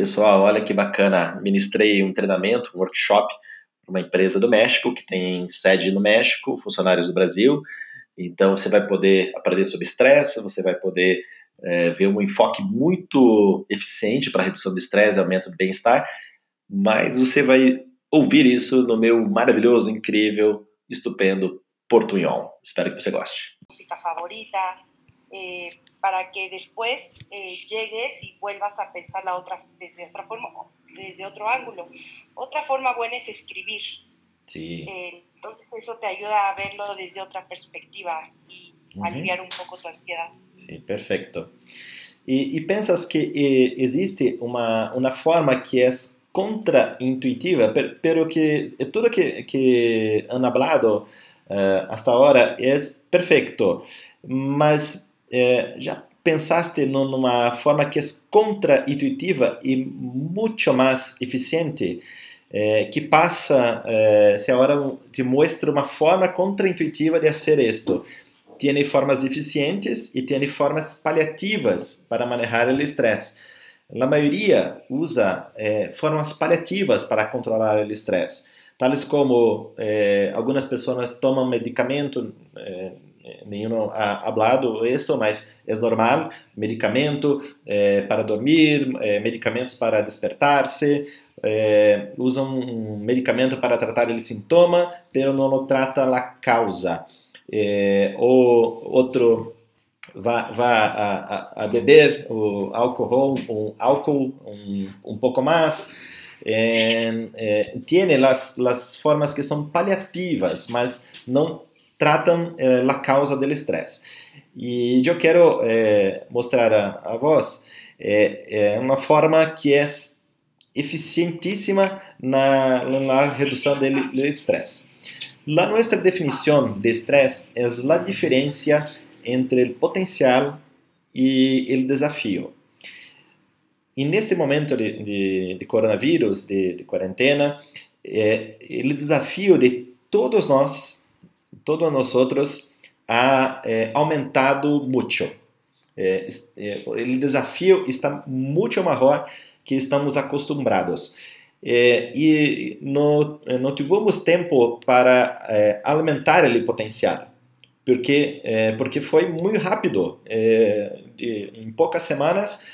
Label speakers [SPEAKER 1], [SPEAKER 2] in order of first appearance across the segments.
[SPEAKER 1] Pessoal, olha que bacana. Ministrei um treinamento, um workshop para uma empresa do México que tem sede no México, funcionários do Brasil. Então você vai poder aprender sobre estresse, você vai poder é, ver um enfoque muito eficiente para redução do estresse e aumento do bem-estar, mas você vai ouvir isso no meu maravilhoso, incrível, estupendo Portunhol. Espero que você goste.
[SPEAKER 2] Música favorita, eh, para que después eh, llegues y vuelvas a pensar la otra desde otra forma, desde otro ángulo. Otra forma buena es escribir.
[SPEAKER 1] Sí.
[SPEAKER 2] Eh, entonces eso te ayuda a verlo desde otra perspectiva y uh -huh. aliviar un poco tu ansiedad.
[SPEAKER 1] Sí, perfecto. E, e pensas que existe uma, uma forma que é contraintuitiva, pero, que tudo que, que han hablado uh, hasta ahora é perfeito, mas é, já pensaste numa forma que é contra-intuitiva e muito mais eficiente, é, que passa, é, se agora te mostra uma forma contra-intuitiva de fazer isto. Tem formas eficientes e tem formas paliativas para manejar o estresse. A maioria usa formas paliativas para controlar o estresse, tais como algumas pessoas tomam medicamento nenhum ha hablado isso, mas é normal, medicamento eh, para dormir, eh, medicamentos para despertar-se, eh, usam um medicamento para tratar o sintoma, pero não trata a causa. ou outro a, a, a, beber o álcool, um álcool um, um pouco mais, eh, eh, tem as, as formas que são paliativas, mas não tratam eh, causa do estresse. E eu quero eh, mostrar a, a vós é, é uma forma que é eficientíssima na, na redução do estresse. A nossa definição de estresse é a diferença entre o potencial e o desafio. E neste momento de, de, de coronavírus, de, de quarentena, é, o desafio de todos nós todos nosotros ha eh, aumentado mucho. Eh, eh, o desafio está muito maior que estamos acostumbrados. Eh, e não, não tivemos tempo para eh, aumentar o potencial, porque, porque foi muito rápido. De, em poucas semanas,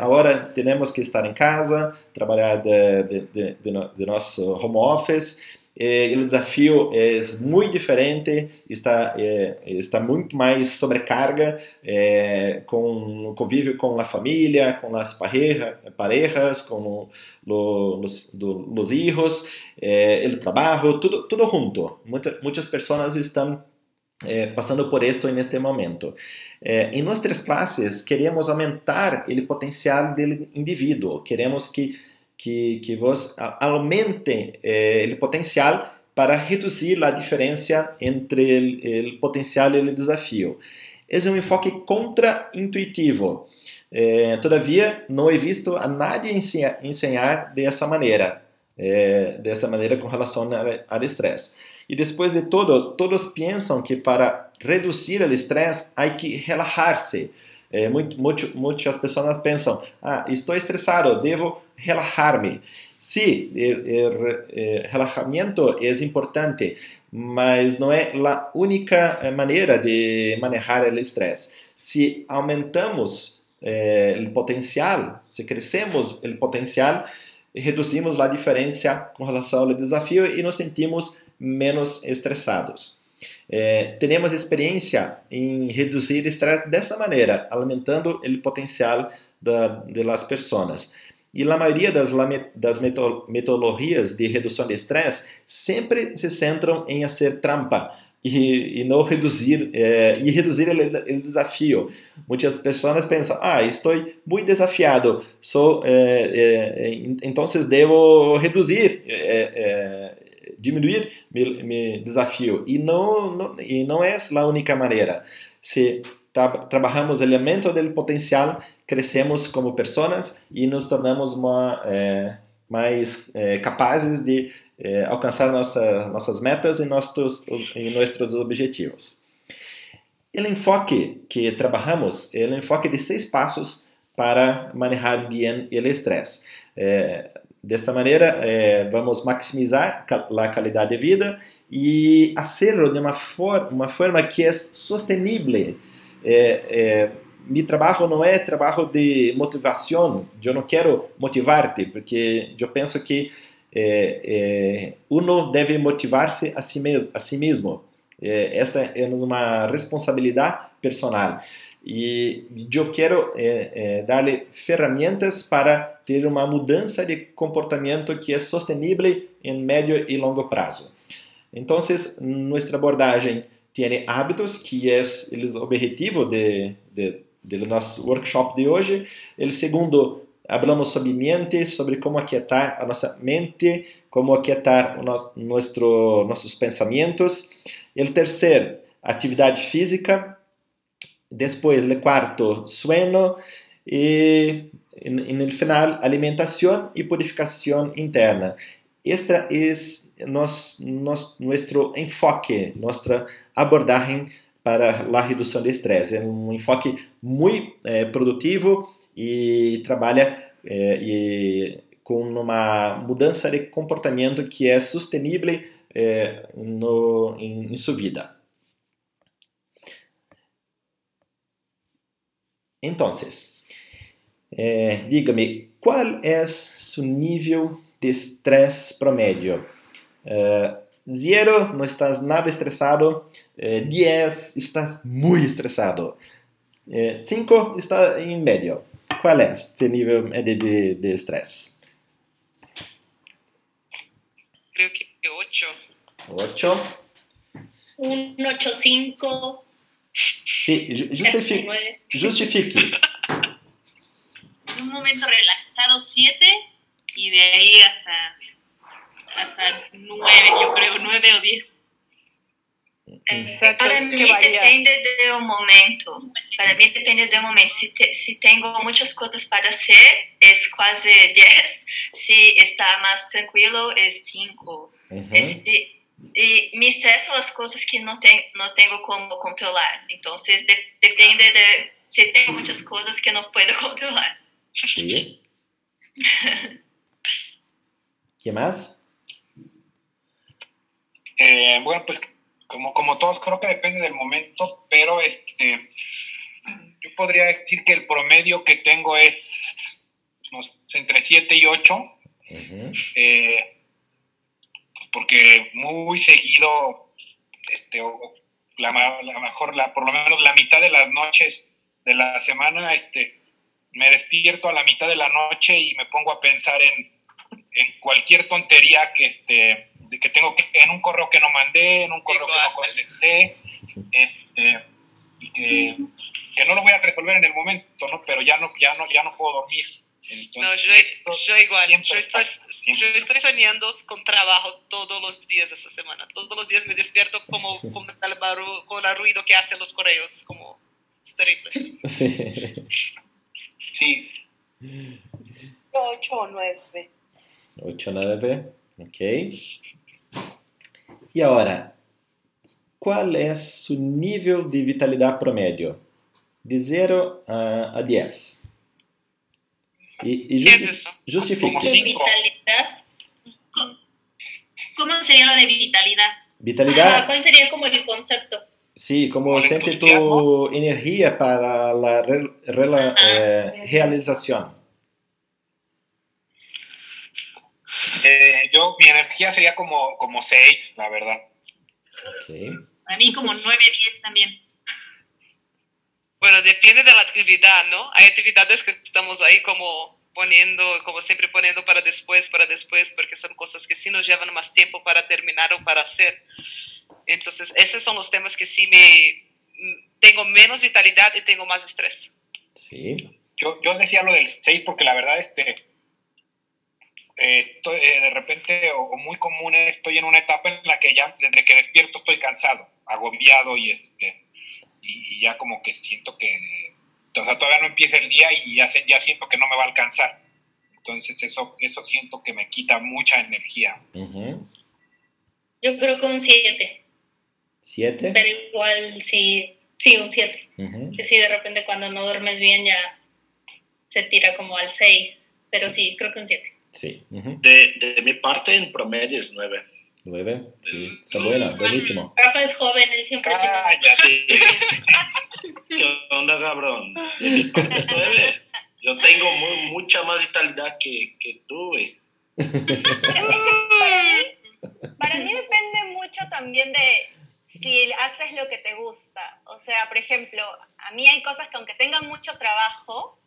[SPEAKER 1] agora temos que estar em casa, trabalhar de, de, de, de nosso home office, eh, o desafio é muito diferente, está, eh, está muito mais sobrecarga eh, com o convívio com a família, com as pareja, parejas, com lo, os do, os filhos, eh, o trabalho, tudo, tudo junto. Muita, muitas pessoas estão eh, passando por isto neste momento. Eh, em nossas classes, queremos aumentar o potencial do indivíduo, queremos que que, que vos aumente eh, o potencial para reduzir a diferença entre o potencial e o desafio. É um enfoque contra-intuitivo. Eh, todavia, não he visto a nadie ensinar dessa maneira, eh, dessa maneira com relação ao estresse. E depois de tudo, todos pensam que para reduzir o estresse, há que relaxar-se. É, muito, muito, muitas pessoas pensam, ah, estou estressado, devo relajar-me. Sim, o relaxamento é importante, mas não é a única eh, maneira de manejar o estresse. Se aumentamos eh, o potencial, se crescemos o potencial, reduzimos a diferença com relação ao desafio e nos sentimos menos estressados. É, temos experiência em reduzir o estresse dessa maneira, aumentando o potencial da, das pessoas. E a maioria das, das metodologias de redução de estresse sempre se centram em fazer trampa e, e não reduzir é, e reduzir o desafio. Muitas pessoas pensam: ah, estou muito desafiado, sou, é, então devo reduzir diminuir meu, desafio. E não, não, e não é a única maneira. Se tra trabalhamos o elemento do potencial, crescemos como pessoas e nos tornamos uma, é, mais é, capazes de é, alcançar nossa, nossas metas e nossos, e nossos objetivos. O enfoque que trabalhamos é o enfoque de seis passos para manejar bien el estrés. Eh, de esta manera, eh, vamos maximizar la calidad de vida y hacerlo de una, for uma forma que es sostenible. Mi trabajo no es trabajo de motivación. Yo no quiero motivarte, porque yo pienso que eh, eh, uno debe motivarse a sí, mes a sí mismo. Eh, esta es una responsabilidad personal. E eu quero é, é, dar-lhe ferramentas para ter uma mudança de comportamento que é sustentável em médio e longo prazo. Então, nossa abordagem tem hábitos, que é o objetivo de, de, do nosso workshop de hoje. O segundo, falamos sobre mente, sobre como aquietar a nossa mente, como aquietar nosso, nossos pensamentos. O terceiro, atividade física, Después, el cuarto, sueño. Y en, el final, alimentación y purificación interna. Este es nos, nos, nuestro enfoque, nuestra abordaje para la reducción de estrés. É um enfoque muito eh, produtivo e trabalha eh, e com uma mudança de comportamento que é sustentável eh, no, em, em sua vida. Entonces, eh, dígame, ¿cuál es su nivel de estrés promedio? Uh, zero, no estás nada estresado. Uh, 10, estás muy estresado. 5, uh, está en medio. ¿Cuál es tu nivel de, de, de estrés?
[SPEAKER 3] Creo que 8.
[SPEAKER 1] 8.
[SPEAKER 4] Un 8-5.
[SPEAKER 1] Sí, justifique. justifique.
[SPEAKER 4] Un momento relajado 7 y de ahí hasta, hasta 9, yo creo, 9 o 10.
[SPEAKER 5] Para mí depende del momento. Para mí depende del momento. Si, te, si tengo muchas cosas para hacer, es casi 10. Si está más tranquilo, es 5. Uh -huh. si, e me estressam as coisas que não, tem, não tenho como controlar. Então, de, depende de. Se tenho muitas coisas que não posso controlar.
[SPEAKER 1] Sí. ¿Qué más?
[SPEAKER 6] Eh, bueno, pues como, como todos, creo que depende del momento, pero este, yo podría decir que el promedio que tengo es entre 7 y 8. Uh -huh. eh, porque muy seguido, este, la, la mejor, la, por lo menos la mitad de las noches de la semana, este, me despierto a la mitad de la noche y me pongo a pensar en, en cualquier tontería que, este, de que tengo que, en un correo que no mandé, en un correo que no contesté, este, y que, que, no lo voy a resolver en el momento, ¿no? Pero ya no, ya no, ya no puedo dormir.
[SPEAKER 3] Entonces, no, yo, esto, yo igual, yo estoy, yo estoy, soñando con trabajo todos los días de esta semana. Todos los días me despierto como con el, barru, con el ruido que hacen los correos, como es terrible.
[SPEAKER 6] Sí.
[SPEAKER 2] sí. 8 o 9.
[SPEAKER 1] 8 o 9, ok. Y ahora, ¿cuál es su nivel de vitalidad promedio? De 0 a 10. Y, y justi
[SPEAKER 3] es
[SPEAKER 1] justifique.
[SPEAKER 4] Vitalidad. ¿Cómo sería lo de vitalidad?
[SPEAKER 1] Vitalidad.
[SPEAKER 4] Ajá, ¿Cuál sería como el concepto?
[SPEAKER 1] Sí, como siente tu energía para la re, re, ah, eh, realización.
[SPEAKER 6] Eh, yo, mi energía sería como, como 6, la verdad.
[SPEAKER 1] Okay.
[SPEAKER 4] A mí como 9, 10 también.
[SPEAKER 3] Bueno, depende de la actividad, ¿no? Hay actividades que estamos ahí como poniendo, como siempre poniendo para después, para después, porque son cosas que sí nos llevan más tiempo para terminar o para hacer. Entonces, esos son los temas que sí me tengo menos vitalidad y tengo más estrés.
[SPEAKER 1] Sí.
[SPEAKER 6] Yo, yo decía lo del 6 porque la verdad, este, eh, estoy, eh, de repente, o, o, muy común, estoy en una etapa en la que ya desde que despierto estoy cansado, agobiado y este y, ya como que siento que, o sea, todavía no empieza el día y ya, ya siento que no me va a alcanzar. Entonces eso, eso siento que me quita mucha energía.
[SPEAKER 1] Uh -huh.
[SPEAKER 4] Yo creo que un 7.
[SPEAKER 1] ¿7?
[SPEAKER 4] Pero igual sí, sí, un 7. Uh -huh. Que sí, de repente cuando no duermes bien ya se tira como al 6, pero sí, creo que un 7.
[SPEAKER 1] Sí.
[SPEAKER 7] De, de mi parte, en promedio es 9.
[SPEAKER 1] Nueve. Sí, está buena, buenísimo.
[SPEAKER 4] Rafa es joven, él siempre
[SPEAKER 6] Ah.
[SPEAKER 7] Sí. ¿Qué onda, cabrón? De mi parte, 9. Yo tengo mu- mucha más vitalidad que, que tú, güey.
[SPEAKER 8] Para mí, para mí depende mucho también de si haces lo que te gusta. O sea, por ejemplo, a mí hay cosas que aunque tengan mucho trabajo,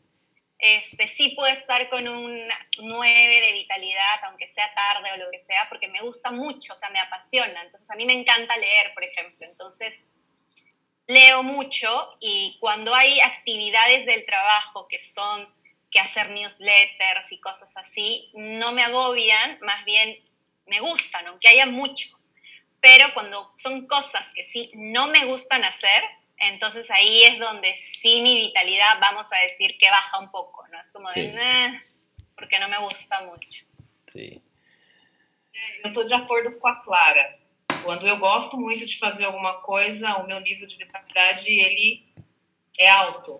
[SPEAKER 8] este, sí puedo estar con un 9 de vitalidad, aunque sea tarde o lo que sea, porque me gusta mucho, o sea, me apasiona. Entonces, a mí me encanta leer, por ejemplo. Entonces, leo mucho y cuando hay actividades del trabajo que son que hacer newsletters y cosas así, no me agobian, más bien me gustan, aunque haya mucho. Pero cuando son cosas que sí no me gustan hacer, entonces ahí es donde sí mi vitalidad, vamos a decir, que baja un poco, ¿no? Es como de,
[SPEAKER 1] Sí.
[SPEAKER 8] "Nah", porque no me gusta mucho.
[SPEAKER 1] Sí.
[SPEAKER 9] Eu estou de acordo com a Clara. Quando eu gosto muito de fazer alguma coisa, o meu nível de vitalidade ele é alto,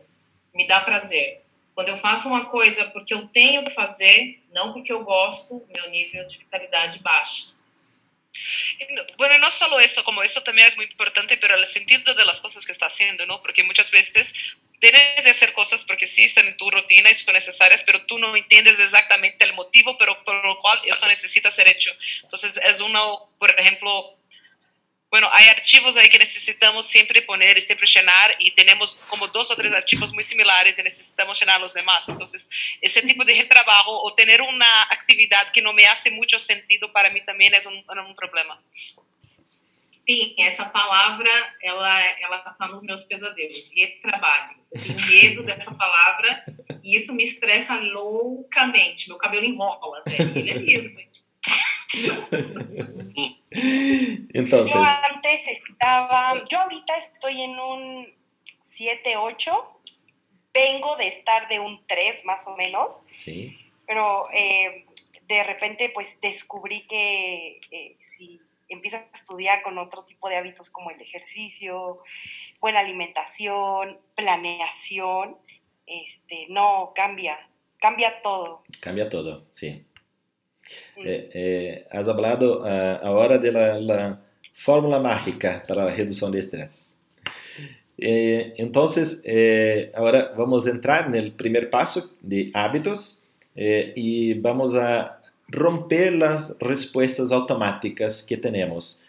[SPEAKER 9] me dá prazer. Quando eu faço uma coisa porque eu tenho que fazer, não porque eu gosto, meu nível de vitalidade baixa.
[SPEAKER 3] No, Bueno, no solo eso, como eso también es muy importante, pero el sentido de las cosas que está haciendo, ¿no? Porque muchas veces deben de ser cosas porque sí están en tu rutina y son necesarias, pero tú no entiendes exactamente el motivo pero por lo cual eso necesita ser hecho. Entonces, es uno, por ejemplo, bueno, hay archivos ahí que necesitamos siempre poner y siempre llenar y tenemos como dos o tres archivos muy similares y necesitamos llenar los demás. Entonces, ese tipo de trabajo o tener una actividad que no me hace mucho sentido para mí también es un, un problema.
[SPEAKER 9] Sim, essa palavra, ela ela tá nos meus pesadelos. Retrabalho. Eu tenho medo dessa palavra e isso me estressa loucamente. Meu cabelo enrola até. Ele é gente.
[SPEAKER 1] Entonces,
[SPEAKER 2] Yo antes estaba, yo ahorita estoy en un 7-8, vengo de estar de un 3 más o menos,
[SPEAKER 1] sí.
[SPEAKER 2] pero eh, de repente pues descubrí que eh, si empiezas a estudiar con otro tipo de hábitos como el ejercicio, buena alimentación, planeación, este, no, cambia, cambia todo.
[SPEAKER 1] Cambia todo, sí. Eh, eh, has hablado ah, ahora de la, la fórmula mágica para la reducción de estrés. Eh, entonces, eh, ahora vamos a entrar en el primer paso de hábitos y vamos a romper las respuestas automáticas que tenemos.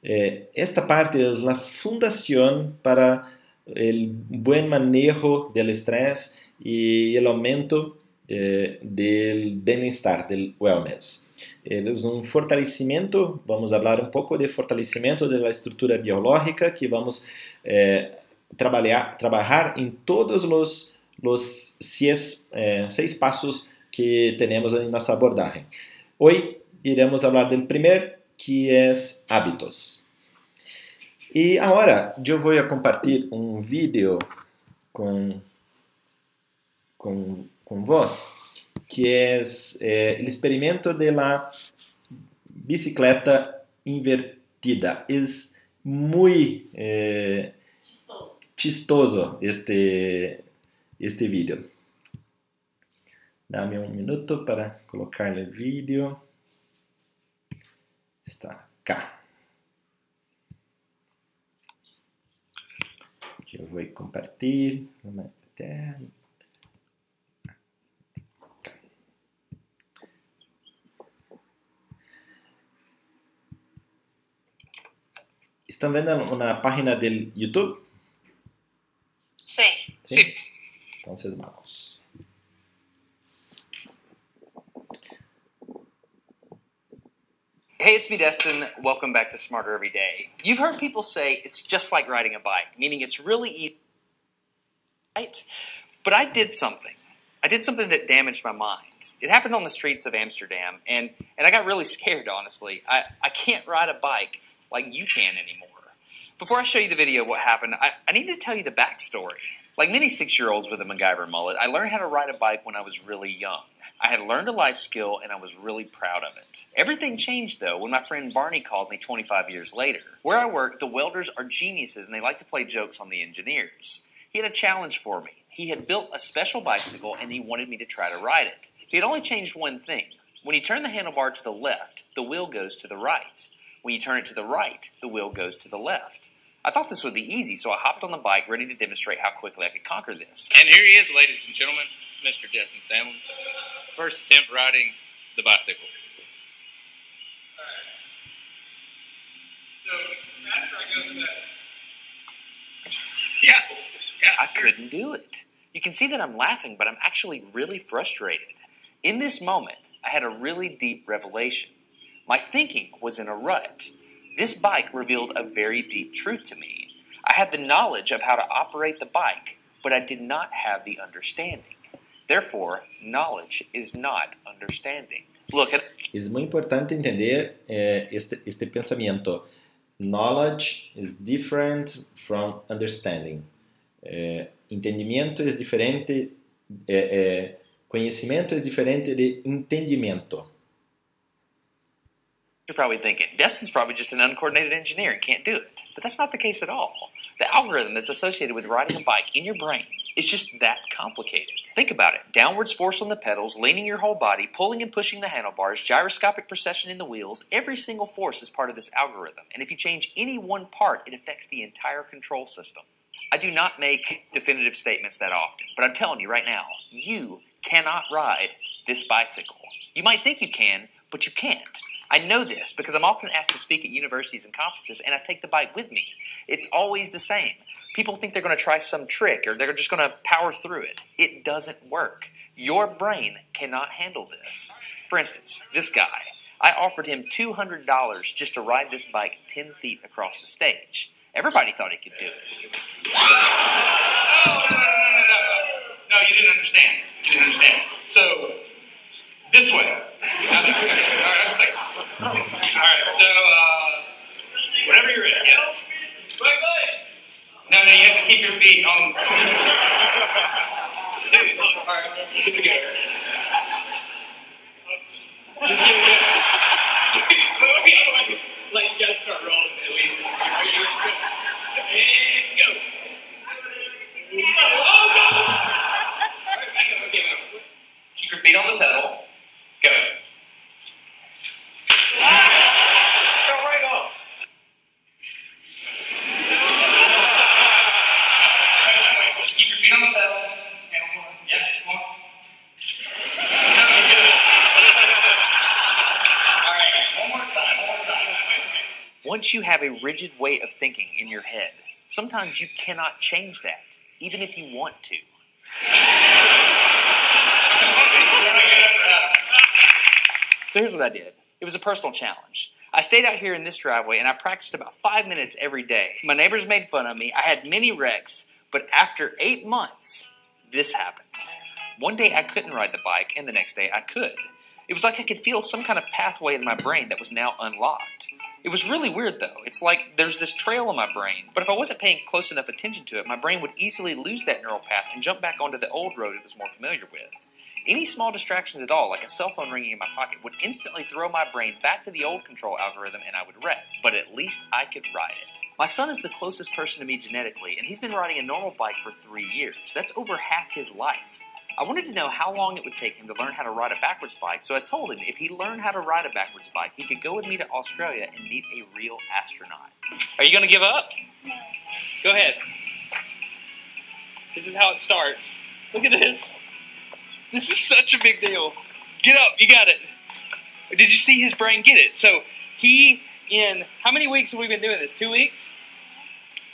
[SPEAKER 1] Esta parte es la fundación para el buen manejo del estrés y el aumento eh, del bienestar, del wellness. Es un fortalecimiento, vamos a hablar un poco de fortalecimiento de la estructura biológica que vamos eh, trabalhar, trabajar en todos los, los seis, eh, seis pasos que tenemos en nuestra abordaje. Hoy iremos hablar del primer, que es hábitos. Y ahora yo voy a compartir un vídeo con, con, con vos, que es eh, el experimento de la bicicleta invertida. Es muy eh,
[SPEAKER 9] Chistoso.
[SPEAKER 1] chistoso este, este vídeo. Dame um minuto para colocar o vídeo. Está cá. Eu vou compartilhar. Até... ¿Están viendo una página del YouTube?
[SPEAKER 8] Sí.
[SPEAKER 3] Sí.
[SPEAKER 1] Entonces vamos.
[SPEAKER 10] Hey, it's me, Destin. Welcome back to Smarter Every Day. You've heard people say it's just like riding a bike, meaning it's really easy, right? But I did something. I did something that damaged my mind. It happened on the streets of Amsterdam, and, and I got really scared, honestly. I, I can't ride a bike like you can anymore. Before I show you the video of what happened, I, I need to tell you the backstory. Like many six year olds with a MacGyver mullet, I learned how to ride a bike when I was really young. I had learned a life skill and I was really proud of it. Everything changed though when my friend Barney called me 25 years later. Where I work, the welders are geniuses and they like to play jokes on the engineers. He had a challenge for me. He had built a special bicycle and he wanted me to try to ride it. He had only changed one thing. When you turn the handlebar to the left, the wheel goes to the right. When you turn it to the right, the wheel goes to the left. I thought this would be easy, so I hopped on the bike ready to demonstrate how quickly I could conquer this.
[SPEAKER 11] And here he is, ladies and gentlemen, Mr. Justin Sandlin. First attempt riding the bicycle.
[SPEAKER 10] Yeah. yeah. I couldn't do it. You can see that I'm laughing, but I'm actually really frustrated. In this moment, I had a really deep revelation. My thinking was in a rut. This bike revealed a very deep truth to me. I had the knowledge of how to operate the bike, but I did not have the understanding. Therefore, knowledge is not understanding. Look at
[SPEAKER 1] É muito importante entender eh, este, este pensamento. Knowledge is different from understanding. Eh, entendimento é diferente, eh, eh, conhecimento é diferente de entendimento.
[SPEAKER 10] You're probably thinking, Destin's probably just an uncoordinated engineer and can't do it. But that's not the case at all. The algorithm that's associated with riding a bike in your brain is just that complicated. Think about it downwards force on the pedals, leaning your whole body, pulling and pushing the handlebars, gyroscopic precession in the wheels. Every single force is part of this algorithm. And if you change any one part, it affects the entire control system. I do not make definitive statements that often, but I'm telling you right now, you cannot ride this bicycle. You might think you can, but you can't. I know this because I'm often asked to speak at universities and conferences, and I take the bike with me. It's always the same. People think they're going to try some trick or they're just going to power through it. It doesn't work. Your brain cannot handle this. For instance, this guy, I offered him $200 just to ride this bike 10 feet across the stage. Everybody thought he could do it.
[SPEAKER 11] No, no, no, no, no, no. No, you didn't understand. You didn't understand. So, this way. All right, I'm second. All right, so, uh, whenever you're ready, yeah. No, no, you have to keep your feet on. Dude, look, all right, here we go. Wait, wait, wait. Like, you gotta start rolling at least. Are you ready? And go. Oh, no! All right, back up. Okay, now. Keep your feet on the pedal. Go. Go right off. Keep your feet on the pedals. Yeah, come on. All right, one more time, one more time.
[SPEAKER 10] Once you have a rigid way of thinking in your head, sometimes you cannot change that, even if you want to. So here's what I did it was a personal challenge. I stayed out here in this driveway and I practiced about five minutes every day. My neighbors made fun of me. I had many wrecks, but after eight months, this happened. One day I couldn't ride the bike, and the next day I could. It was like I could feel some kind of pathway in my brain that was now unlocked. It was really weird though. It's like there's this trail in my brain, but if I wasn't paying close enough attention to it, my brain would easily lose that neural path and jump back onto the old road it was more familiar with. Any small distractions at all, like a cell phone ringing in my pocket, would instantly throw my brain back to the old control algorithm and I would wreck. But at least I could ride it. My son is the closest person to me genetically, and he's been riding a normal bike for three years. That's over half his life. I wanted to know how long it would take him to learn how to ride a backwards bike, so I told him if he learned how to ride a backwards bike, he could go with me to Australia and meet a real astronaut.
[SPEAKER 11] Are you going to give up? No. Go ahead. This is how it starts. Look at this. This is such a big deal. Get up. You got it. Did you see his brain get it? So he, in how many weeks have we been doing this? Two weeks?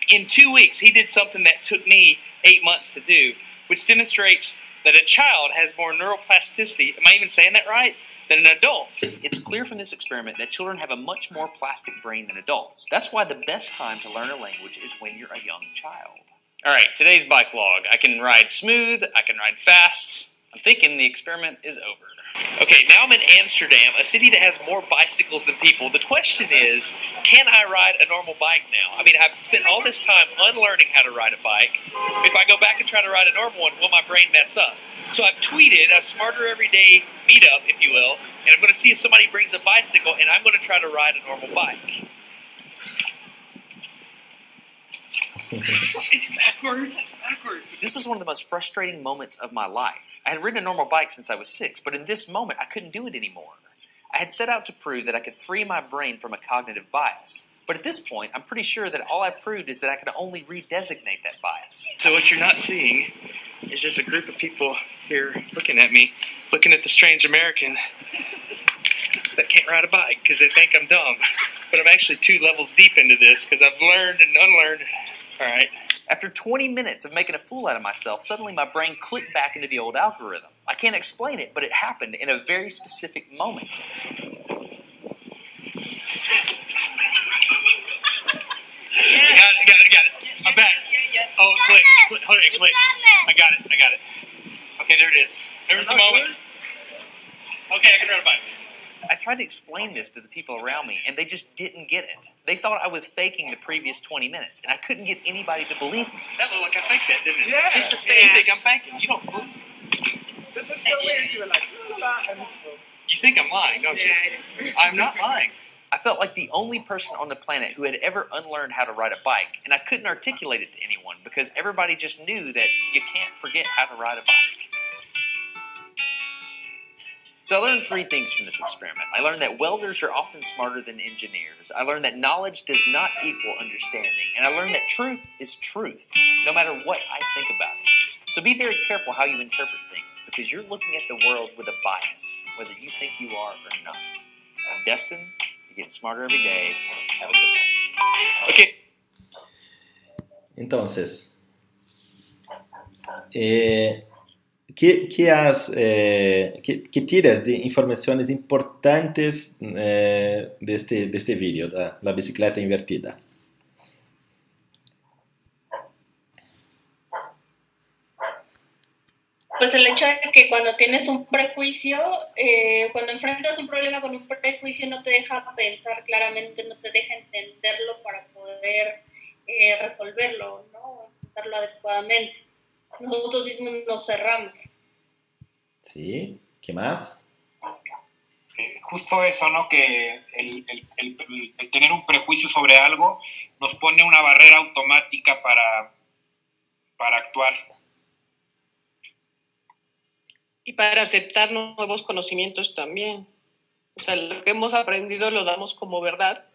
[SPEAKER 11] In two weeks, he did something that took me eight months to do, which demonstrates that a child has more neuroplasticity. Am I even saying that right? Than an adult.
[SPEAKER 10] It's clear from this experiment that children have a much more plastic brain than adults. That's why the best time to learn a language is when you're a young child. All right, today's bike log. I can ride smooth, I can ride fast. I'm thinking the experiment is over.
[SPEAKER 11] Okay, now I'm in Amsterdam, a city that has more bicycles than people. The question is, can I ride a normal bike now? I mean, I've spent all this time unlearning how to ride a bike. If I go back and try to ride a normal one, will my brain mess up? So I've tweeted a Smarter Everyday meetup, if you will, and I'm going to see if somebody brings a bicycle, and I'm going to try to ride a normal bike. It's backwards. It's backwards.
[SPEAKER 10] This was one of the most frustrating moments of my life. I had ridden a normal bike since I was six, but in this moment, I couldn't do it anymore. I had set out to prove that I could free my brain from a cognitive bias. But at this point, I'm pretty sure that all I proved is that I could only redesignate that bias.
[SPEAKER 11] So what you're not seeing is just a group of people here looking at me, looking at the strange American that can't ride a bike because they think I'm dumb. But I'm actually two levels deep into this because I've learned and unlearned. All right.
[SPEAKER 10] After 20 minutes of making a fool out of myself, suddenly my brain clicked back into the old algorithm. I can't explain it, but it happened in a very specific moment.
[SPEAKER 11] I got it, got it, got it. I'm back. Oh, click, click, hold it, click. I got it, I got it. Okay, there it is. There was the moment. Okay, I can ride a bike.
[SPEAKER 10] I tried to explain this to the people around me, and they just didn't get it. They thought I was faking the previous 20 minutes, and I couldn't get anybody to believe me.
[SPEAKER 11] That looked like I faked that, didn't it?
[SPEAKER 12] Yeah.
[SPEAKER 11] Just to fake
[SPEAKER 12] Yes.
[SPEAKER 11] think I'm faking. You don't believe me.
[SPEAKER 12] That looks so weird. You were like, la la la, and it's
[SPEAKER 11] You think I'm lying, don't you? I'm not lying.
[SPEAKER 10] I felt like the only person on the planet who had ever unlearned how to ride a bike, and I couldn't articulate it to anyone because everybody just knew that you can't forget how to ride a bike. So I learned three things from this experiment. I learned that welders are often smarter than engineers. I learned that knowledge does not equal understanding. And I learned that truth is truth, no matter what I think about it. So be very careful how you interpret things, because you're looking at the world with a bias, whether you think you are or not. I'm Destin. You're getting smarter every day. Have a good one.
[SPEAKER 11] Okay.
[SPEAKER 1] Entonces, eh, que, que, as, eh, tiras de informações importantes eh, deste, deste vídeo, da, da bicicleta invertida?
[SPEAKER 13] Pues el hecho de que cuando tienes un prejuicio, eh, cuando enfrentas un problema con un prejuicio no te deja pensar claramente, no te deja entenderlo para poder eh, resolverlo, ¿no? Enfrentarlo adecuadamente. Nosotros mismos nos cerramos.
[SPEAKER 1] ¿Sí? ¿Qué más?
[SPEAKER 6] Eh, justo eso, ¿no? Que el, el- el- el tener un prejuicio sobre algo nos pone una barrera automática para, para actuar.
[SPEAKER 14] Y para aceptar nuevos conocimientos también. O sea, lo que hemos aprendido lo damos como verdad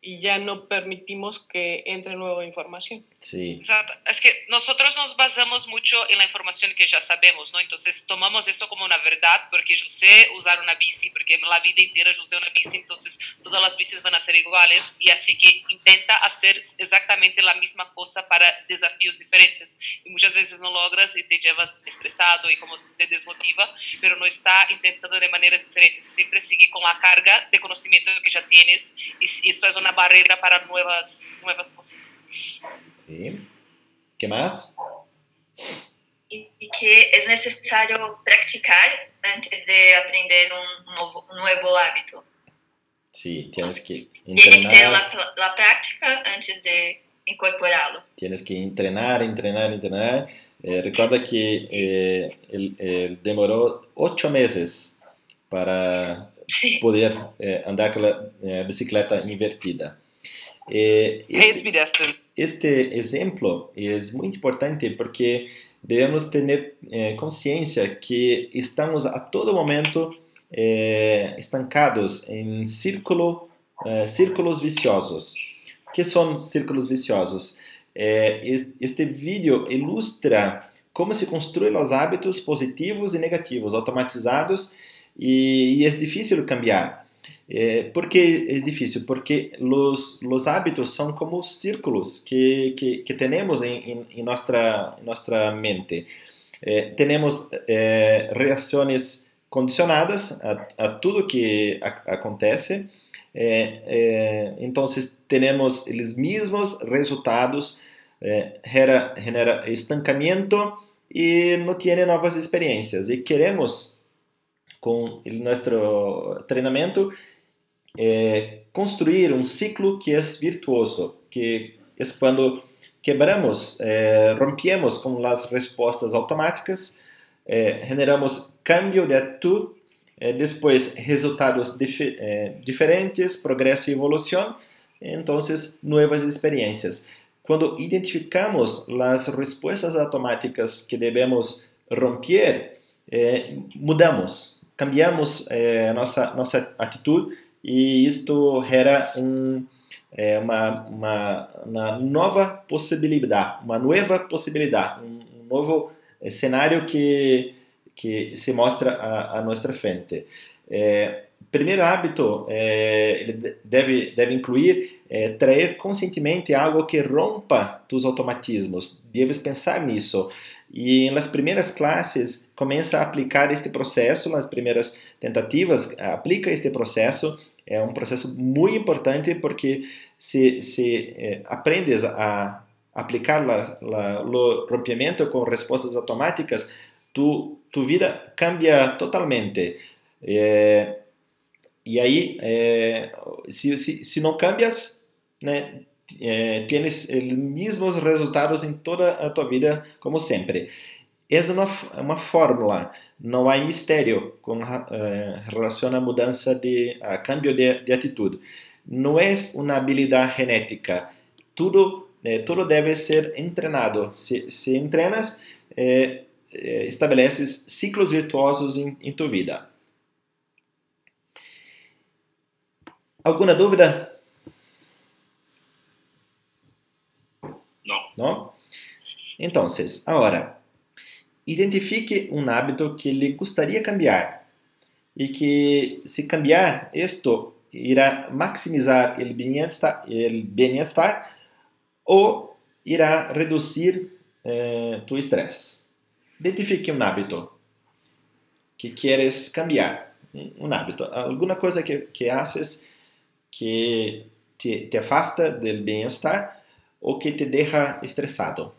[SPEAKER 14] y ya no permitimos que entre nueva información.
[SPEAKER 1] Sí.
[SPEAKER 3] Exacto. Es que nosotros nos basamos mucho en la información que ya sabemos, ¿no? Entonces tomamos eso como una verdad porque yo sé usar una bici, porque la vida entera yo usé una bici, entonces todas las bicis van a ser iguales y así que intenta hacer exactamente la misma cosa para desafíos diferentes. Y muchas veces no logras y te llevas estresado y como se desmotiva, pero no está intentando de maneras diferentes. Siempre sigue con la carga de conocimiento que ya tienes y eso es una barrera para nuevas, nuevas cosas.
[SPEAKER 1] ¿Sí? ¿Qué más?
[SPEAKER 5] y, y que es necesario practicar antes de aprender un nuevo, un nuevo hábito.
[SPEAKER 1] Sí, tienes que
[SPEAKER 5] Tiene que tener
[SPEAKER 1] entrenar,
[SPEAKER 5] la, pl- la práctica antes de incorporarlo.
[SPEAKER 1] tienes que entrenar, entrenar, entrenar. Eh, recuerda que eh, él, él demoró ocho meses para poder eh, andar con la eh, bicicleta invertida.
[SPEAKER 10] Me, Destin.
[SPEAKER 1] este exemplo é muito importante porque devemos ter eh, consciência que estamos a todo momento estancados em círculo, círculos viciosos. O que são círculos viciosos? Es- este vídeo ilustra como se construem os hábitos positivos e negativos automatizados e, e é difícil cambiar. Eh, ¿Por qué es difícil? Porque los, los hábitos son como círculos que, que, que en, en- en nuestra, en nuestra mente. Eh, tenemos eh, reacciones condicionadas a, a tudo que a- acontece. Eh, eh, entonces tenemos los mismos resultados, eh, genera, genera estancamiento y no tiene nuevas experiencias. Y queremos, con el- nuestro entrenamiento, eh, construir um ciclo que é virtuoso, que é quando quebramos, eh, rompemos com as respostas automáticas, eh, generamos cambio de atitude, depois resultados eh, diferentes, progresso e evolução, então novas experiências. Quando identificamos as respostas automáticas que devemos romper, mudamos, cambiamos eh, nossa nossa atitude e isto gera um, é, uma, uma, uma, nova possibilidade, uma nova possibilidade, um, um novo é, cenário que, que se mostra à, à nossa frente. É, primeiro hábito é, ele deve, deve incluir é, trazer conscientemente algo que rompa tus automatismos. Deves pensar nisso. E nas primeiras classes, começa a aplicar este processo, nas primeiras tentativas, aplica este processo é um processo muito importante porque se, se eh, aprendes a aplicar o rompimento com respostas automáticas, tu, tu vida cambia totalmente. Eh, e aí, eh, se, se, se não cambias, né, tienes os mesmos resultados em toda a tua vida, como sempre. Essa é uma, uma fórmula, não há mistério com eh, relação à mudança de a cambio de, de atitude. Não é uma habilidade genética. Tudo eh, tudo deve ser treinado. Se, se entrenas, eh, eh, estabeleces ciclos virtuosos em, em tua vida. Alguma dúvida?
[SPEAKER 7] Não.
[SPEAKER 1] Não? Então, agora identifique um hábito que lhe gostaria cambiar e que, se cambiar, isto irá maximizar o bem-estar, bem ou irá reduzir eh, tu estresse. Identifique um hábito que queres cambiar, um hábito, alguma coisa que, que haces que te, te afasta do bem-estar ou que te deixa estressado.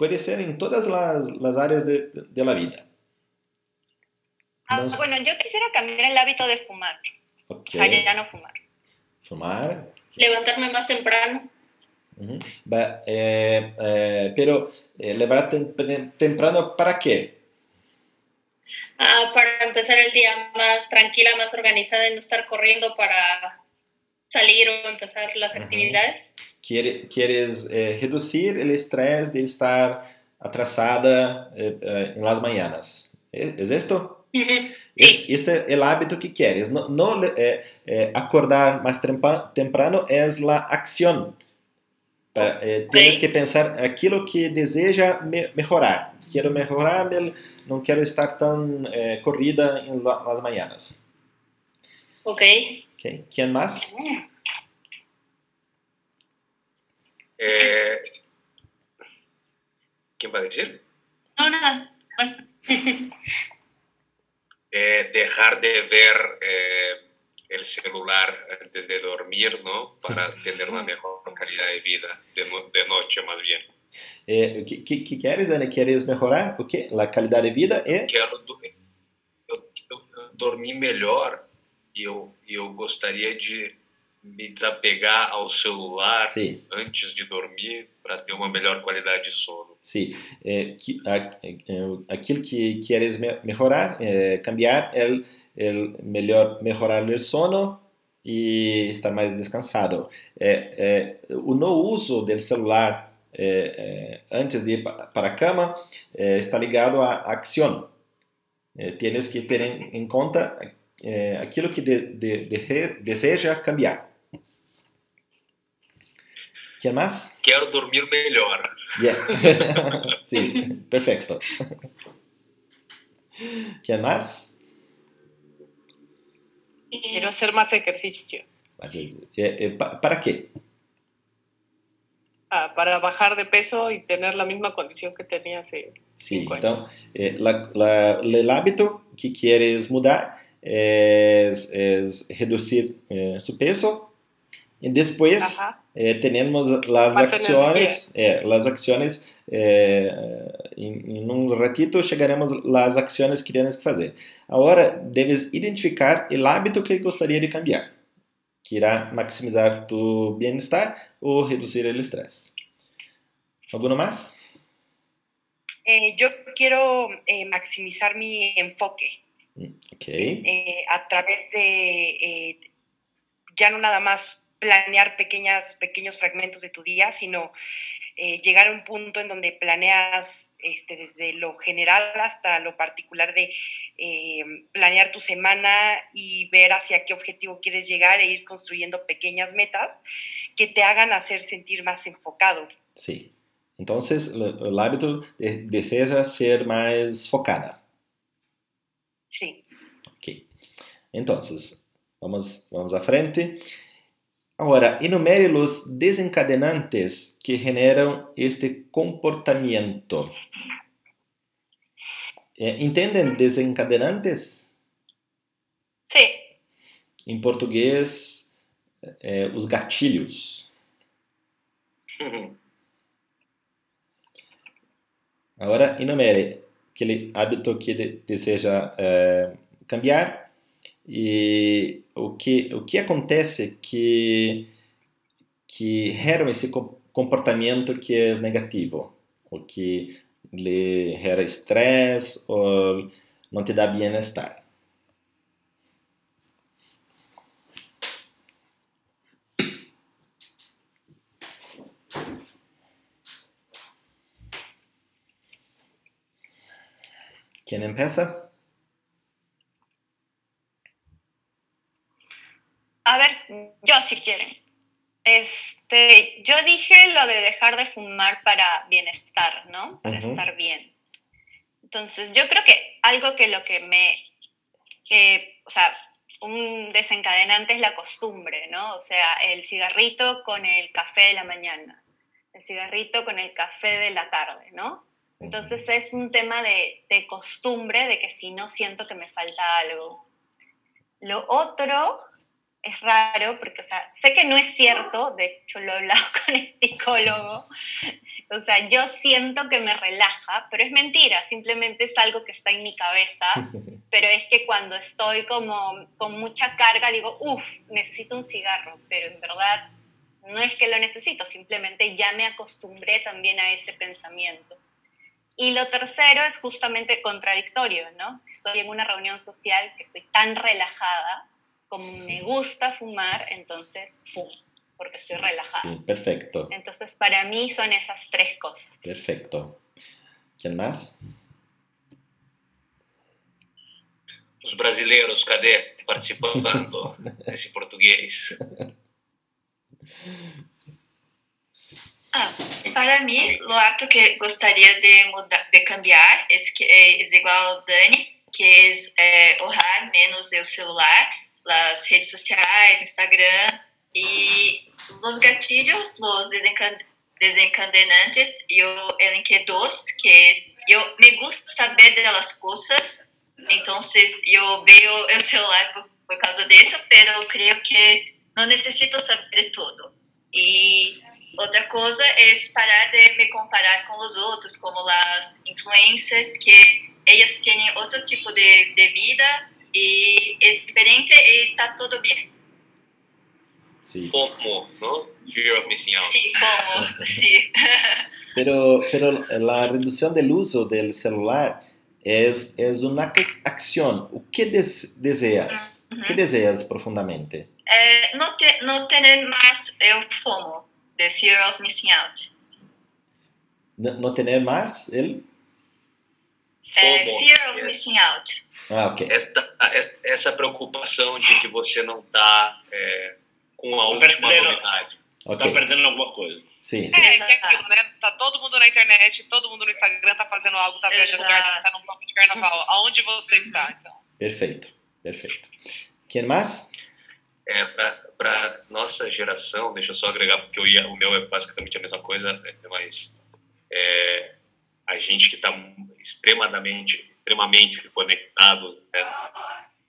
[SPEAKER 1] Puede ser en todas las, las áreas de, de, la vida.
[SPEAKER 8] Ah, bueno, yo quisiera cambiar el hábito de fumar.
[SPEAKER 1] Okay.
[SPEAKER 8] O sea, ya no fumar.
[SPEAKER 1] Fumar.
[SPEAKER 13] Levantarme más temprano.
[SPEAKER 1] Uh -huh. eh, eh, pero eh, levantarte temprano para qué?
[SPEAKER 13] Ah, para empezar el día más tranquila, más organizada y no estar corriendo para salir o empezar las -huh. actividades.
[SPEAKER 1] quieres eh, reducir o estresse de estar atrasada eh, eh, en las mañanas. ¿Es, esto?
[SPEAKER 13] Uh -huh. sí.
[SPEAKER 1] Este es el hábito que quieres. No, no eh, eh, acordar más temprano es la acción. Para, eh, tienes que pensar aquilo que deseja me mejorar. Quiero mejorar, no quiero estar tan corrida en la, las mañanas.
[SPEAKER 13] Ok.
[SPEAKER 1] Okay. ¿Quién más?
[SPEAKER 15] Eh, ¿Quién va a decir?
[SPEAKER 4] No, nada, basta.
[SPEAKER 15] eh, dejar de ver eh, el celular antes de dormir, ¿no? Para tener una mejor calidad de vida, de, no, de noche más bien.
[SPEAKER 1] Eh, ¿qué, qué, qué, quieres, Ana? ¿Quieres mejorar o qué? La calidad de vida
[SPEAKER 15] do, eu, dormir melhor e eu, eu gostaria de me desapegar ao celular
[SPEAKER 1] Sim.
[SPEAKER 15] antes de dormir para ter uma melhor qualidade de sono.
[SPEAKER 1] Sim, é, que, a, é, aquilo que queres melhorar, é, cambiar, é, é melhor melhorar o sono e estar mais descansado. É, é, o não uso do celular é, antes de ir para a cama está ligado à ação. tienes que ter em, em conta aquilo que de, de, de, deseja cambiar. ¿Qué más?
[SPEAKER 15] Quiero dormir mejor.
[SPEAKER 1] Yeah. sí, perfecto. ¿Quién más?
[SPEAKER 14] Quiero hacer más ejercicio.
[SPEAKER 1] Así, eh, eh, ¿Para qué?
[SPEAKER 14] Ah, para bajar de peso y tener la misma condición que tenía hace
[SPEAKER 1] Sí, então, eh, la, la, el hábito que quieres mudar es, es reducir eh, su peso y después eh, tenemos las acciones, eh, las acciones eh, em, em um ratito chegaremos às ações que temos que fazer. Agora, deves identificar o hábito que gostaria de cambiar, que irá maximizar tu bem-estar ou reduzir o estresse. ¿Alguno más?
[SPEAKER 2] Eh, yo quiero eh, maximizar mi enfoque
[SPEAKER 1] Okay.
[SPEAKER 2] eh, a través de eh, ya no nada más planear pequeñas, pequeños fragmentos de tu día, sino eh, llegar a un punto en donde planeas este, desde lo general hasta lo particular de eh, planear tu semana y ver hacia qué objetivo quieres llegar e ir construyendo pequeñas metas que te hagan hacer sentir más enfocado.
[SPEAKER 1] Sí. Entonces, el hábito desea ser más focada.
[SPEAKER 2] Sí.
[SPEAKER 1] Ok. Entonces, vamos, vamos à frente. Agora, enumere os desencadenantes que generam este comportamento. É, entendem desencadenantes?
[SPEAKER 8] Sim.
[SPEAKER 1] Em português, é, os gatilhos. Agora, enumere aquele hábito que deseja é, cambiar e o que, o que acontece que, que gera esse comportamento que é negativo, o que lhe gera estresse ou não te dá bem-estar. ¿Quién empieza?
[SPEAKER 8] A ver, yo si quieren. Este, yo dije lo de dejar de fumar para bienestar, ¿no? Para estar bien. Entonces, yo creo que algo que lo que me, o sea, un desencadenante es la costumbre, ¿no? O sea, el cigarrito con el café de la mañana, el cigarrito con el café de la tarde, ¿no? Entonces es un tema de, de, costumbre, de que si no siento que me falta algo. Lo otro es raro, porque, o sea, sé que no es cierto, de hecho lo he hablado con el psicólogo, o sea, yo siento que me relaja, pero es mentira, simplemente es algo que está en mi cabeza, pero es que cuando estoy como con mucha carga digo, uff, necesito un cigarro, pero en verdad no es que lo necesito, simplemente ya me acostumbré también a ese pensamiento. Y lo tercero es justamente contradictorio, ¿no? Si estoy en una reunión social que estoy tan relajada, como me gusta fumar, entonces fumo, porque estoy relajada.
[SPEAKER 1] Sí, perfecto.
[SPEAKER 8] Entonces, para mí son esas tres cosas.
[SPEAKER 1] Perfecto. ¿Quién más?
[SPEAKER 15] Os brasileiros, cadê? Participando nesse português.
[SPEAKER 5] Ah, para mí, lo hábito que gostaria de, mudar, de cambiar é, igual ao Dani, que é, é honrar menos o celular, as redes sociais, Instagram, e os gatilhos, os desencadenantes, eu elenquei dois, que é, eu me gusta saber das coisas, então eu vejo o celular por, por causa disso, mas eu creio que não necessito saber tudo. E Outra coisa é parar de me comparar com os outros, como as influências que elas têm outro tipo de, de vida e é diferente e está tudo bem.
[SPEAKER 15] Sí. FOMO, ¿no? Fear of missing out.
[SPEAKER 5] Sí, FOMO, sí.
[SPEAKER 1] pero, pero la reducción del uso del celular es, es una acción. O que des, deseas? Uh -huh. ¿Qué deseas profundamente?
[SPEAKER 5] Eh, no, te, no tener más el FOMO. The fear of missing out.
[SPEAKER 1] No, no tener más el
[SPEAKER 5] é, fear of missing out.
[SPEAKER 1] Ah, ok.
[SPEAKER 15] Esta, essa preocupação de que você não está é, com a última
[SPEAKER 7] perdendo,
[SPEAKER 15] novidade.
[SPEAKER 7] Okay. Tá perdendo alguma coisa.
[SPEAKER 1] Sim, sim.
[SPEAKER 3] É, que é aquilo, né? Tá todo mundo na internet, todo mundo no Instagram tá fazendo algo, tá viajando lugar, tá num palco de carnaval. Aonde você está, então?
[SPEAKER 1] Perfeito, perfeito. Quem mais?
[SPEAKER 15] É, para nossa geração, deixa eu só agregar, porque ia, o meu é basicamente a mesma coisa, né, mas é, a gente que está extremamente, extremamente conectados, né,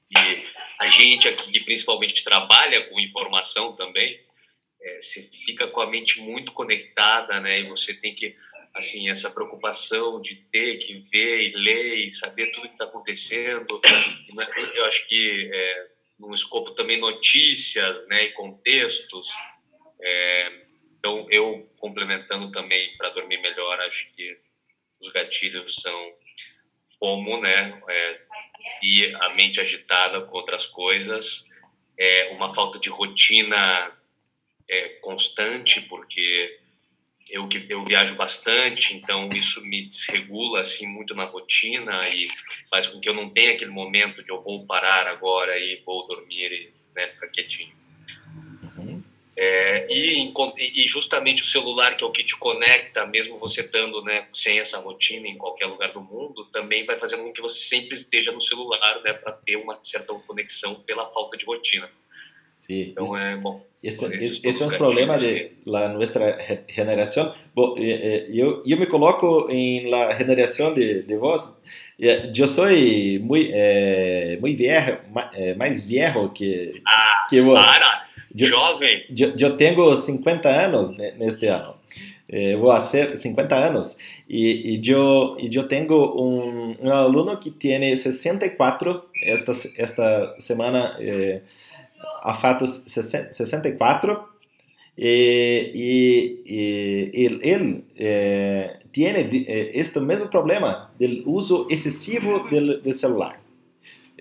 [SPEAKER 15] e a gente aqui que principalmente trabalha com informação também, é, você fica com a mente muito conectada, né, e você tem que, assim, essa preocupação de ter que ver e ler e saber tudo que está acontecendo, eu acho que é, num escopo também notícias né, e contextos. É, então, eu complementando também para dormir melhor, acho que os gatilhos são como, né, é, e a mente agitada com outras coisas, é, uma falta de rotina é, constante, porque eu que eu viajo bastante, então isso me desregula assim muito na rotina e faz com que eu não tenha aquele momento de eu vou parar agora e vou dormir e né, ficar quietinho. É, e, e, justamente o celular, que é o que te conecta, mesmo você estando né, sem essa rotina em qualquer lugar do mundo, também vai fazendo com que você sempre esteja no celular né, para ter uma certa conexão pela falta de rotina.
[SPEAKER 1] Sí,
[SPEAKER 15] então, é, bom,
[SPEAKER 1] este, este, este é um problema de la nuestra generación. Bom, eh, eu, eu me coloco em la generação de, de vós. Eu sou muito, eh, muito viejo, mais viejo que,
[SPEAKER 15] ah,
[SPEAKER 1] que vós.
[SPEAKER 15] Para. Jovem.
[SPEAKER 1] Eu, eu tenho 50 anos neste ano. Eh, vou fazer 50 anos. E, e, eu, e eu tenho um, um aluno que tem 64 esta, esta semana. Eh, a fatos 64 e, e, e ele, ele eh, tem eh, este mesmo problema do uso excessivo do, do celular.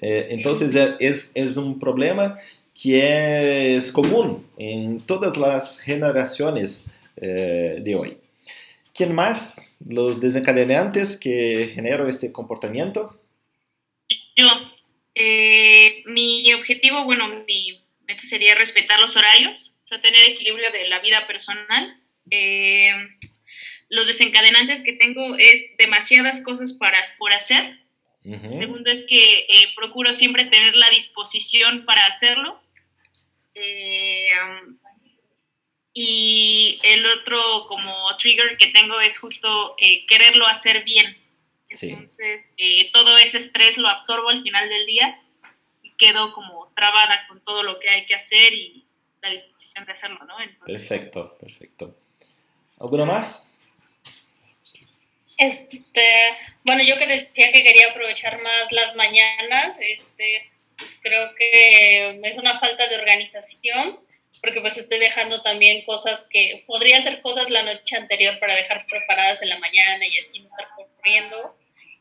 [SPEAKER 1] Eh, então, é, é, é um problema que é comum em todas as gerações eh, de hoje. Quem mais? Os desencadenantes que generam este comportamento?
[SPEAKER 4] Eu. Eh, mi objetivo, bueno, mi sería respetar los horarios, o sea, tener equilibrio de la vida personal. Eh, los desencadenantes que tengo es demasiadas cosas para, por hacer. Segundo es que eh, procuro siempre tener la disposición para hacerlo. y el otro como trigger que tengo es justo quererlo hacer bien. Entonces, eh, todo ese estrés lo absorbo al final del día quedo como trabada con todo lo que hay que hacer y la disposición de hacerlo, ¿no?
[SPEAKER 1] perfecto, perfecto. ¿Alguno más?
[SPEAKER 13] Este, bueno, yo que decía que quería aprovechar más las mañanas, este, pues creo que es una falta de organización, porque pues estoy dejando también cosas que podría hacer cosas la noche anterior para dejar preparadas en la mañana y así no estar corriendo.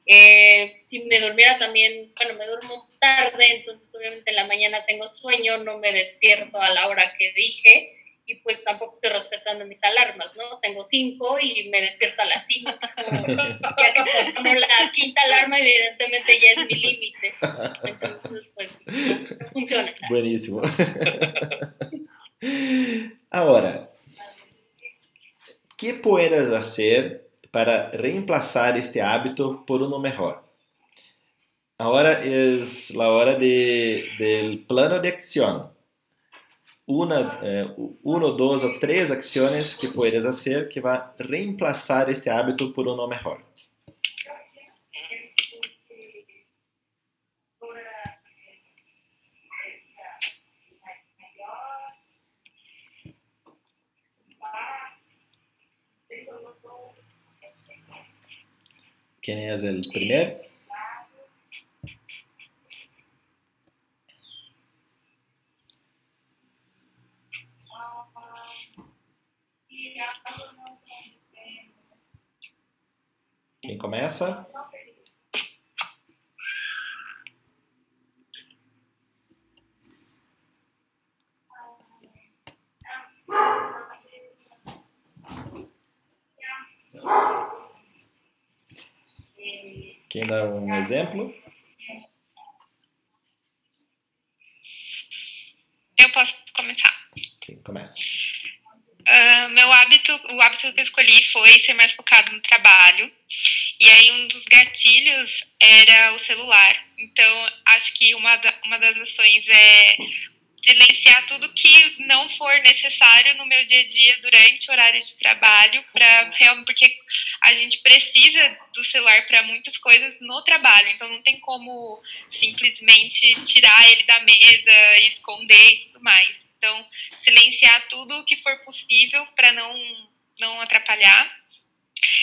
[SPEAKER 13] Eh, si me durmiera también, bueno, me duermo tarde, entonces obviamente en la mañana tengo sueño, no me despierto a la hora que dije y pues tampoco estoy respetando mis alarmas, ¿no? Tengo cinco y me despierto a las cinco. ya que como la quinta alarma evidentemente ya es mi límite. Entonces pues no, funciona.
[SPEAKER 1] Buenísimo. Ahora, ¿qué puedes hacer para reemplazar este hábito por uno mejor. Ahora es la hora de, del plano de acción. Una, eh, uno, dos o tres acciones que puedes hacer que va a reemplazar este hábito por uno mejor. ¿Quién es el primer? Quem começa? Quem dá um exemplo?
[SPEAKER 3] Eu posso comentar.
[SPEAKER 1] Sim, começa.
[SPEAKER 3] Uh, meu hábito, o hábito que eu escolhi foi ser mais focado no trabalho. E aí um dos gatilhos era o celular. Então, acho que uma, da, uma das ações é silenciar tudo que não for necessário no meu dia a dia durante o horário de trabalho para realmente porque a gente precisa do celular para muitas coisas no trabalho. Então não tem como simplesmente tirar ele da mesa esconder e tudo mais. Então silenciar tudo o que for possível para não não atrapalhar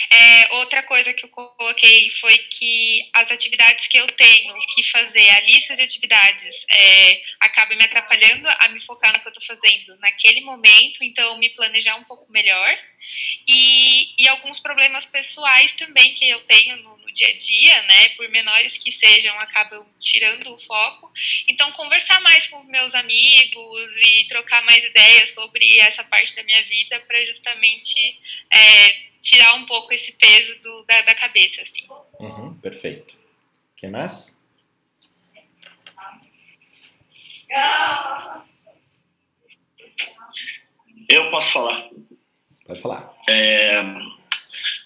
[SPEAKER 16] É, outra coisa que eu coloquei foi que as atividades que eu tenho que fazer, a lista de atividades, é, acaba me atrapalhando a me focar no que eu estou fazendo naquele momento, então me planejar um pouco melhor. E, e alguns problemas pessoais também que eu tenho no, no dia a dia, né, por menores que sejam, acabam tirando o foco. Então, conversar mais com os meus amigos e trocar mais ideias sobre essa parte da minha vida para justamente. É, tirar um pouco esse peso do, da, da cabeça, assim.
[SPEAKER 1] Uhum, perfeito. O que mais?
[SPEAKER 7] Eu posso falar.
[SPEAKER 1] Pode falar.
[SPEAKER 7] É,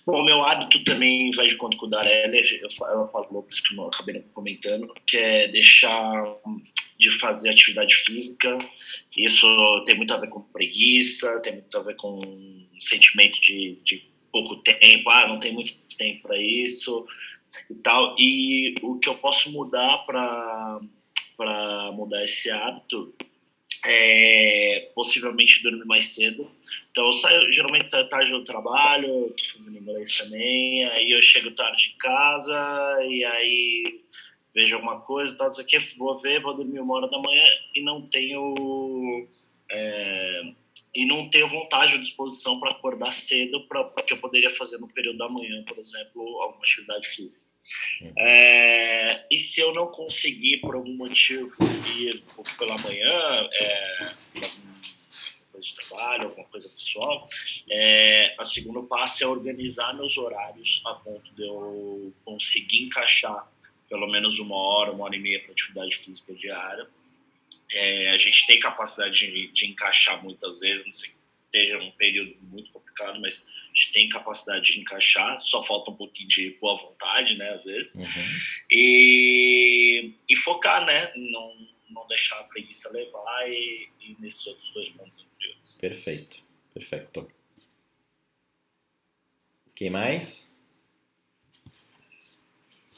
[SPEAKER 7] bom, o meu hábito também vai de conta com o da Heller, ela falou, por isso que eu acabei não comentando, que é deixar de fazer atividade física. Isso tem muito a ver com preguiça, tem muito a ver com sentimento de, de pouco tempo, ah, não tem muito tempo para isso e tal. E o que eu posso mudar para mudar esse hábito é possivelmente dormir mais cedo. Então eu saio, geralmente saio tarde do trabalho, tô fazendo inglês também, aí eu chego tarde em casa e aí vejo alguma coisa, tal, isso aqui, vou ver, vou dormir uma hora da manhã e não tenho é, e não tenho vontade ou disposição para acordar cedo para que eu poderia fazer no período da manhã, por exemplo, alguma atividade física. Uhum. É, e se eu não conseguir, por algum motivo, ir pela manhã, é, coisa de trabalho, alguma coisa pessoal, é, a segunda passo é organizar meus horários a ponto de eu conseguir encaixar pelo menos uma hora, uma hora e meia para atividade física diária é, a gente tem capacidade de, de, encaixar muitas vezes, não sei que esteja um período muito complicado, mas a gente tem capacidade de encaixar, só falta um pouquinho de boa vontade, né, às vezes. Uhum. E, e focar, né, não, não deixar a preguiça levar e, e nesses outros dois pontos anteriores.
[SPEAKER 1] Perfeito, perfeito. Quem mais?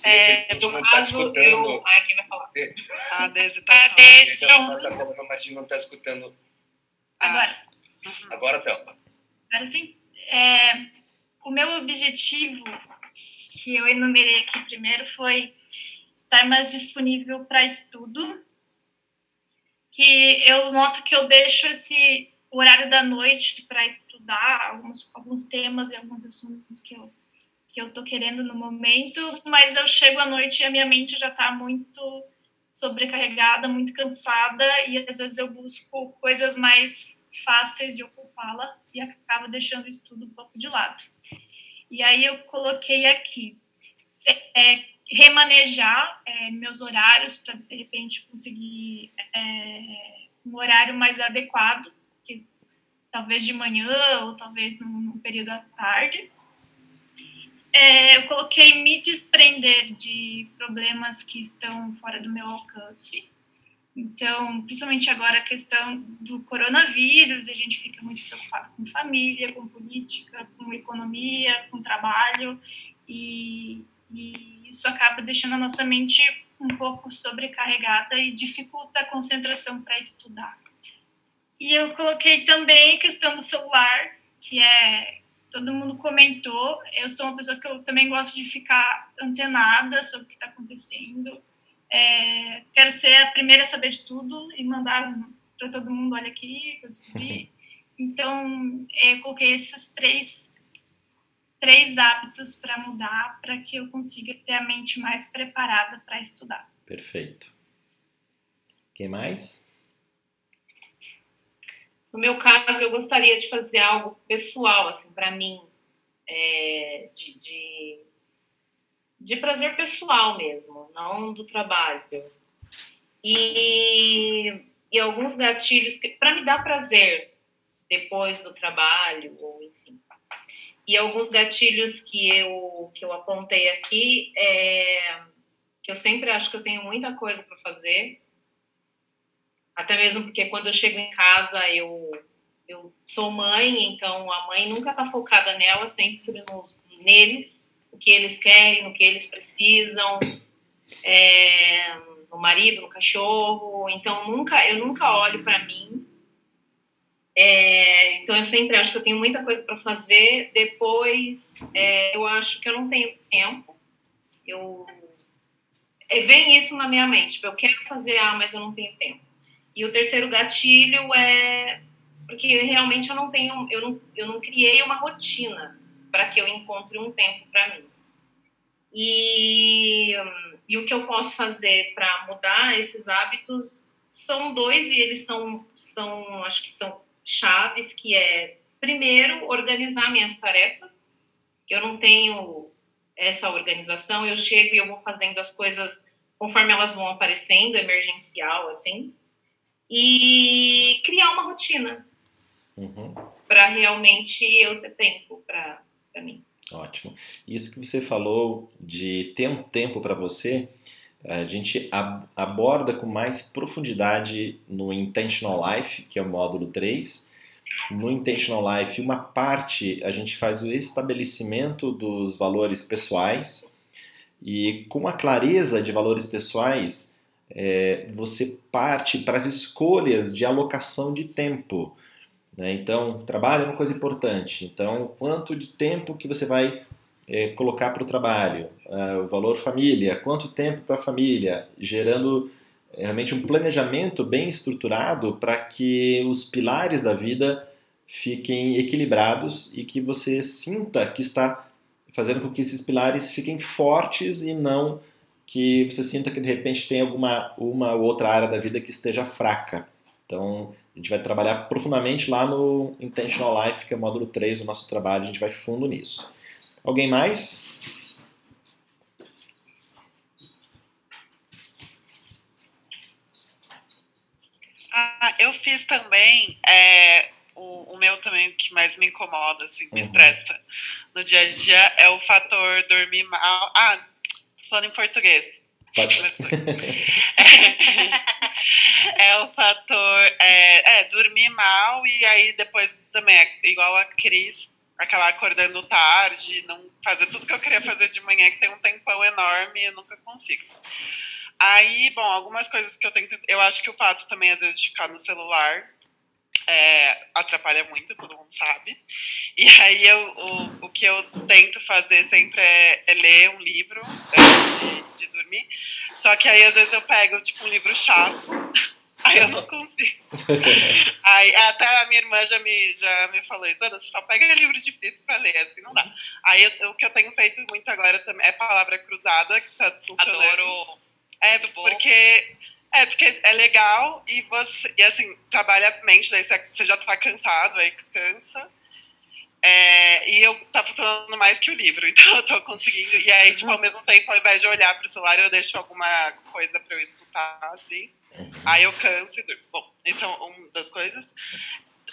[SPEAKER 9] É, no caso, tá eu. Ai, quem vai falar?
[SPEAKER 12] A Desi tá falando. A Desi tá falando, mas a gente não tá escutando.
[SPEAKER 17] Agora.
[SPEAKER 12] Uhum. Agora, Thelma.
[SPEAKER 17] Agora sim. É, o meu objetivo, que eu enumerei aqui primeiro, foi estar mais disponível para estudo. Que eu noto que eu deixo esse horário da noite para estudar alguns, alguns temas e alguns assuntos que eu que eu tô querendo no momento, mas eu chego à noite e a minha mente já tá muito sobrecarregada, muito cansada e às vezes eu busco coisas mais fáceis de ocupá-la e acabo deixando o estudo um pouco de lado. E aí eu coloquei aqui é, é, remanejar é, meus horários para de repente conseguir é, um horário mais adequado, que talvez de manhã ou talvez num, num período à tarde é, eu coloquei me desprender de problemas que estão fora do meu alcance. Então, principalmente agora a questão do coronavírus, a gente fica muito preocupado com família, com política, com economia, com trabalho, e, e isso acaba deixando a nossa mente um pouco sobrecarregada e dificulta a concentração para estudar. E eu coloquei também a questão do celular, que é todo mundo comentou. Eu sou uma pessoa que eu também gosto de ficar antenada sobre o que está acontecendo. É, quero ser a primeira a saber de tudo e mandar para todo mundo, olha aqui, que eu descobri. Então, é, eu coloquei esses três, três hábitos para mudar, para que eu consiga ter a mente mais preparada para estudar.
[SPEAKER 1] Perfeito. Quem mais?
[SPEAKER 9] No meu caso, eu gostaria de fazer algo pessoal, assim, para mim, é, de, de, de, prazer pessoal mesmo, não do trabalho. E, e alguns gatilhos para me dar prazer depois do trabalho, ou enfim. E alguns gatilhos que eu, que eu apontei aqui, é, que eu sempre acho que eu tenho muita coisa para fazer, até mesmo porque quando eu chego em casa, eu, eu sou mãe, então a mãe nunca está focada nela, sempre nos, neles, o que eles querem, no que eles precisam, é, no marido, no cachorro. Então nunca, eu nunca olho para mim É, então eu sempre acho que eu tenho muita coisa para fazer. Depois é, eu acho que eu não tenho tempo. Eu é, vem isso na minha mente. Tipo, eu quero fazer A, mas eu não tenho tempo. E o terceiro gatilho é porque realmente eu não tenho, eu não, eu não criei uma rotina para que eu encontre um tempo para mim. E, e o que eu posso fazer para mudar esses hábitos são dois e eles são, são, acho que são chaves, que é primeiro organizar minhas tarefas. Eu não tenho essa organização, eu chego e eu vou fazendo as coisas conforme elas vão aparecendo, emergencial, assim, e criar uma rotina
[SPEAKER 1] Uhum.
[SPEAKER 9] para realmente eu ter tempo para mim.
[SPEAKER 1] Ótimo. Isso que você falou de ter um tempo para você, a gente ab aborda com mais profundidade no Intentional Life, que é o módulo 3. No Intentional Life, uma parte a gente faz o estabelecimento dos valores pessoais e com a clareza de valores pessoais, é, você parte para as escolhas de alocação de tempo. Né? Então, trabalho é uma coisa importante. Então, quanto de tempo que você vai é, colocar para o trabalho? Uh, o valor família, quanto tempo para a família? Gerando é, realmente um planejamento bem estruturado para que os pilares da vida fiquem equilibrados e que você sinta que está fazendo com que esses pilares fiquem fortes e não que você sinta que de repente tem alguma uma ou outra área da vida que esteja fraca. Então, a gente vai trabalhar profundamente lá no Intentional Life, que é o módulo 3 do nosso trabalho, a gente vai fundo nisso. Alguém mais?
[SPEAKER 3] Ah, eu fiz também, é, o, o, meu também, que mais me incomoda, assim, me uhum. estressa no dia a dia, é o fator dormir mal. Ah, falando em português. É, é, o fator é, é, dormir mal e aí depois também é igual a Cris acabar acordando tarde, não fazer tudo que eu queria fazer de manhã, que tem um tempão enorme e eu nunca consigo. Aí, bom, algumas coisas que eu tento. Eu acho que o fato também, às vezes, de ficar no celular é, atrapalha muito, todo mundo sabe. E aí eu, o, o que eu tento fazer sempre é, é ler um livro né, de, de, dormir. Só que aí às vezes eu pego tipo um livro chato. Aí eu não consigo. Aí até a minha irmã já me, já me falou isso, Ana, você só pega livro difícil para ler, assim não dá. Aí eu, o que eu tenho feito muito agora também é palavra cruzada, que tá funcionando.
[SPEAKER 10] Adoro.
[SPEAKER 3] É, porque é, porque é legal e você, e assim, trabalha a mente, daí você já tá cansado, aí cansa. É, e eu tá funcionando mais que o livro, então eu tô conseguindo. E aí, tipo, ao mesmo tempo, ao invés de olhar pro celular, eu deixo alguma coisa pra eu escutar, assim. Aí eu canso e durmo. Bom, isso é uma das coisas.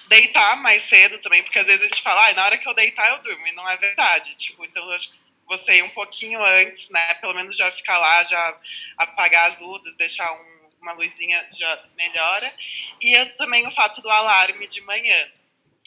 [SPEAKER 3] Deitar mais cedo também, porque às vezes a gente fala, ah, na hora que eu deitar eu durmo, e não é verdade. Tipo, então eu acho que você ir um pouquinho antes, né, pelo menos já ficar lá, já apagar as luzes, deixar um uma luzinha já melhora. E eu, também o fato do alarme de manhã.